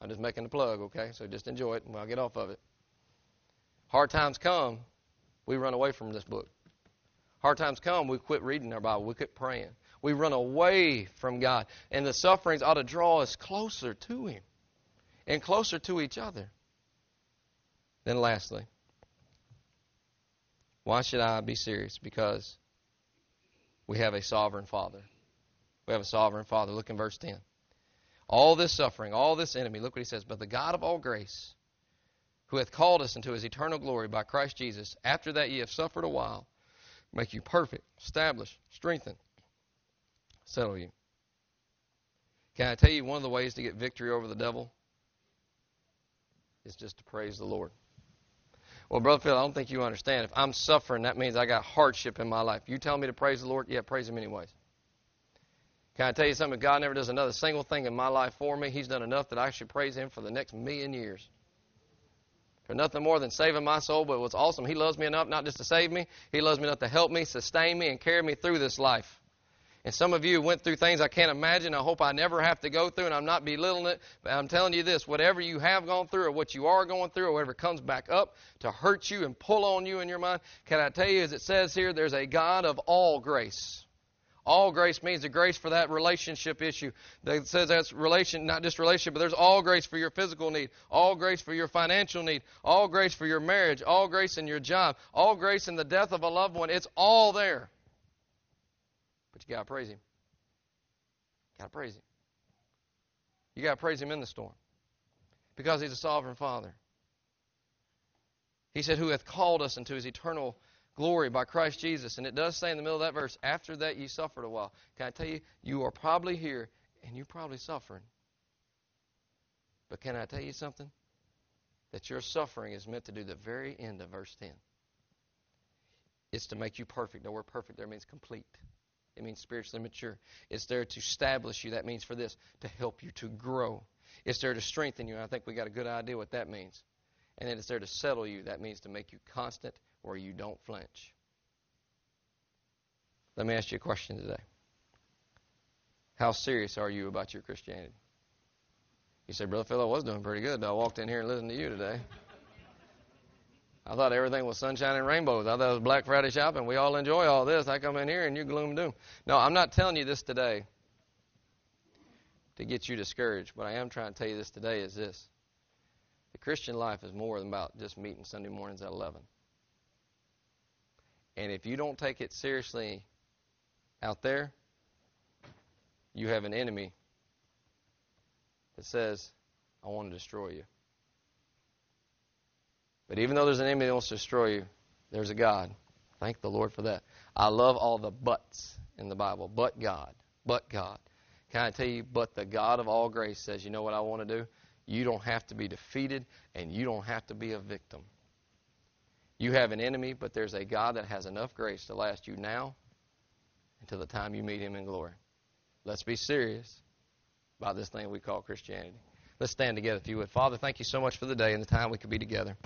I'm just making the plug, okay? So just enjoy it and I'll get off of it. Hard times come, we run away from this book. Hard times come, we quit reading our Bible, we quit praying. We run away from God. And the sufferings ought to draw us closer to Him and closer to each other. Then, lastly, why should I be serious? Because we have a sovereign Father. We have a sovereign Father. Look in verse 10. All this suffering, all this enemy, look what he says. But the God of all grace, who hath called us into his eternal glory by Christ Jesus, after that ye have suffered a while, make you perfect, establish, strengthen, settle you. Can I tell you one of the ways to get victory over the devil? Is just to praise the Lord. Well, Brother Phil, I don't think you understand. If I'm suffering, that means I got hardship in my life. You tell me to praise the Lord? Yeah, praise Him anyways. Can I tell you something? God never does another single thing in my life for me, He's done enough that I should praise Him for the next million years for nothing more than saving my soul. But what's awesome, He loves me enough not just to save me, He loves me enough to help me, sustain me, and carry me through this life. And some of you went through things I can't imagine. I hope I never have to go through, and I'm not belittling it. But I'm telling you this whatever you have gone through, or what you are going through, or whatever comes back up to hurt you and pull on you in your mind, can I tell you, as it says here, there's a God of all grace. All grace means the grace for that relationship issue. That says that's relation, not just relationship, but there's all grace for your physical need, all grace for your financial need, all grace for your marriage, all grace in your job, all grace in the death of a loved one. It's all there. But you got to praise Him. You Got to praise Him. You got to praise Him in the storm because He's a sovereign Father. He said, Who hath called us into His eternal glory by Christ Jesus. And it does say in the middle of that verse, after that you suffered a while. Can I tell you, you are probably here and you're probably suffering. But can I tell you something? That your suffering is meant to do the very end of verse 10. It's to make you perfect. The word perfect there means complete. It means spiritually mature. It's there to establish you. That means for this, to help you to grow. It's there to strengthen you. And I think we got a good idea what that means. And then it's there to settle you. That means to make you constant where you don't flinch. Let me ask you a question today. How serious are you about your Christianity? You say, Brother Phil, I was doing pretty good. I walked in here and listened to you today. I thought everything was sunshine and rainbows. I thought it was Black Friday shopping. We all enjoy all this. I come in here and you gloom and doom. No, I'm not telling you this today to get you discouraged. What I am trying to tell you this today is this. The Christian life is more than about just meeting Sunday mornings at 11. And if you don't take it seriously out there, you have an enemy that says, I want to destroy you. But even though there's an enemy that wants to destroy you, there's a God. Thank the Lord for that. I love all the buts in the Bible. But God. But God. Can I tell you, but the God of all grace says, you know what I want to do? You don't have to be defeated, and you don't have to be a victim. You have an enemy, but there's a God that has enough grace to last you now until the time you meet Him in glory. Let's be serious about this thing we call Christianity. Let's stand together, if you would. Father, thank you so much for the day and the time we could be together.